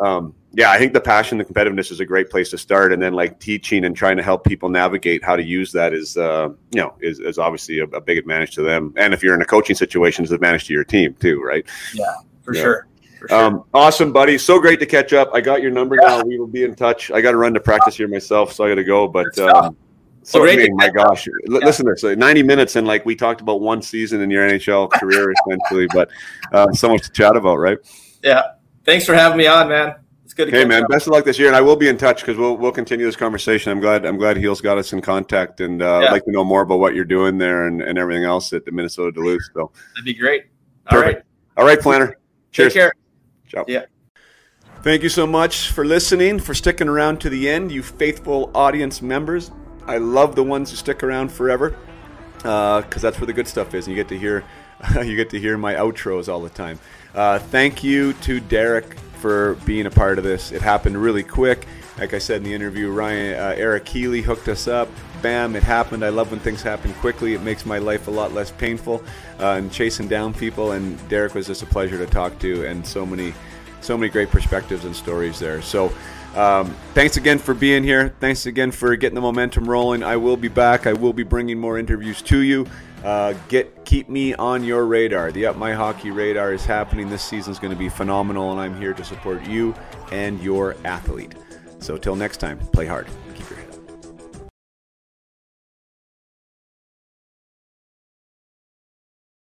Um, yeah, I think the passion, the competitiveness is a great place to start, and then like teaching and trying to help people navigate how to use that is, uh, you know, is, is obviously a, a, big advantage to them. And if you're in a coaching situation, is an advantage to your team too, right? Yeah, for yeah. sure. Sure. Um, awesome, buddy. So great to catch up. I got your number yeah. now. We will be in touch. I got to run to practice here myself, so I got to go. But um, so well, my gosh, yeah. listen to this. So 90 minutes, and like we talked about one season in your NHL career, essentially. But um, so much to chat about, right? Yeah. Thanks for having me on, man. It's good. hey, man. Up. Best of luck this year, and I will be in touch because we'll we'll continue this conversation. I'm glad I'm glad Heels got us in contact, and uh, yeah. I'd like to know more about what you're doing there and, and everything else at the Minnesota Duluth. So that'd be great. All Perfect. right. All right, Planner. Cheers. Take care. Ciao. Yeah. Thank you so much for listening, for sticking around to the end, you faithful audience members. I love the ones who stick around forever because uh, that's where the good stuff is. And you get to hear you get to hear my outros all the time. Uh, thank you to Derek for being a part of this. It happened really quick. Like I said in the interview, Ryan uh, Eric Healy hooked us up. Bam, it happened. I love when things happen quickly. It makes my life a lot less painful. Uh, and chasing down people, and Derek was just a pleasure to talk to, and so many, so many great perspectives and stories there. So. Um, thanks again for being here. Thanks again for getting the momentum rolling. I will be back. I will be bringing more interviews to you. Uh, get keep me on your radar. The Up My Hockey radar is happening. This season is going to be phenomenal, and I'm here to support you and your athlete. So till next time, play hard.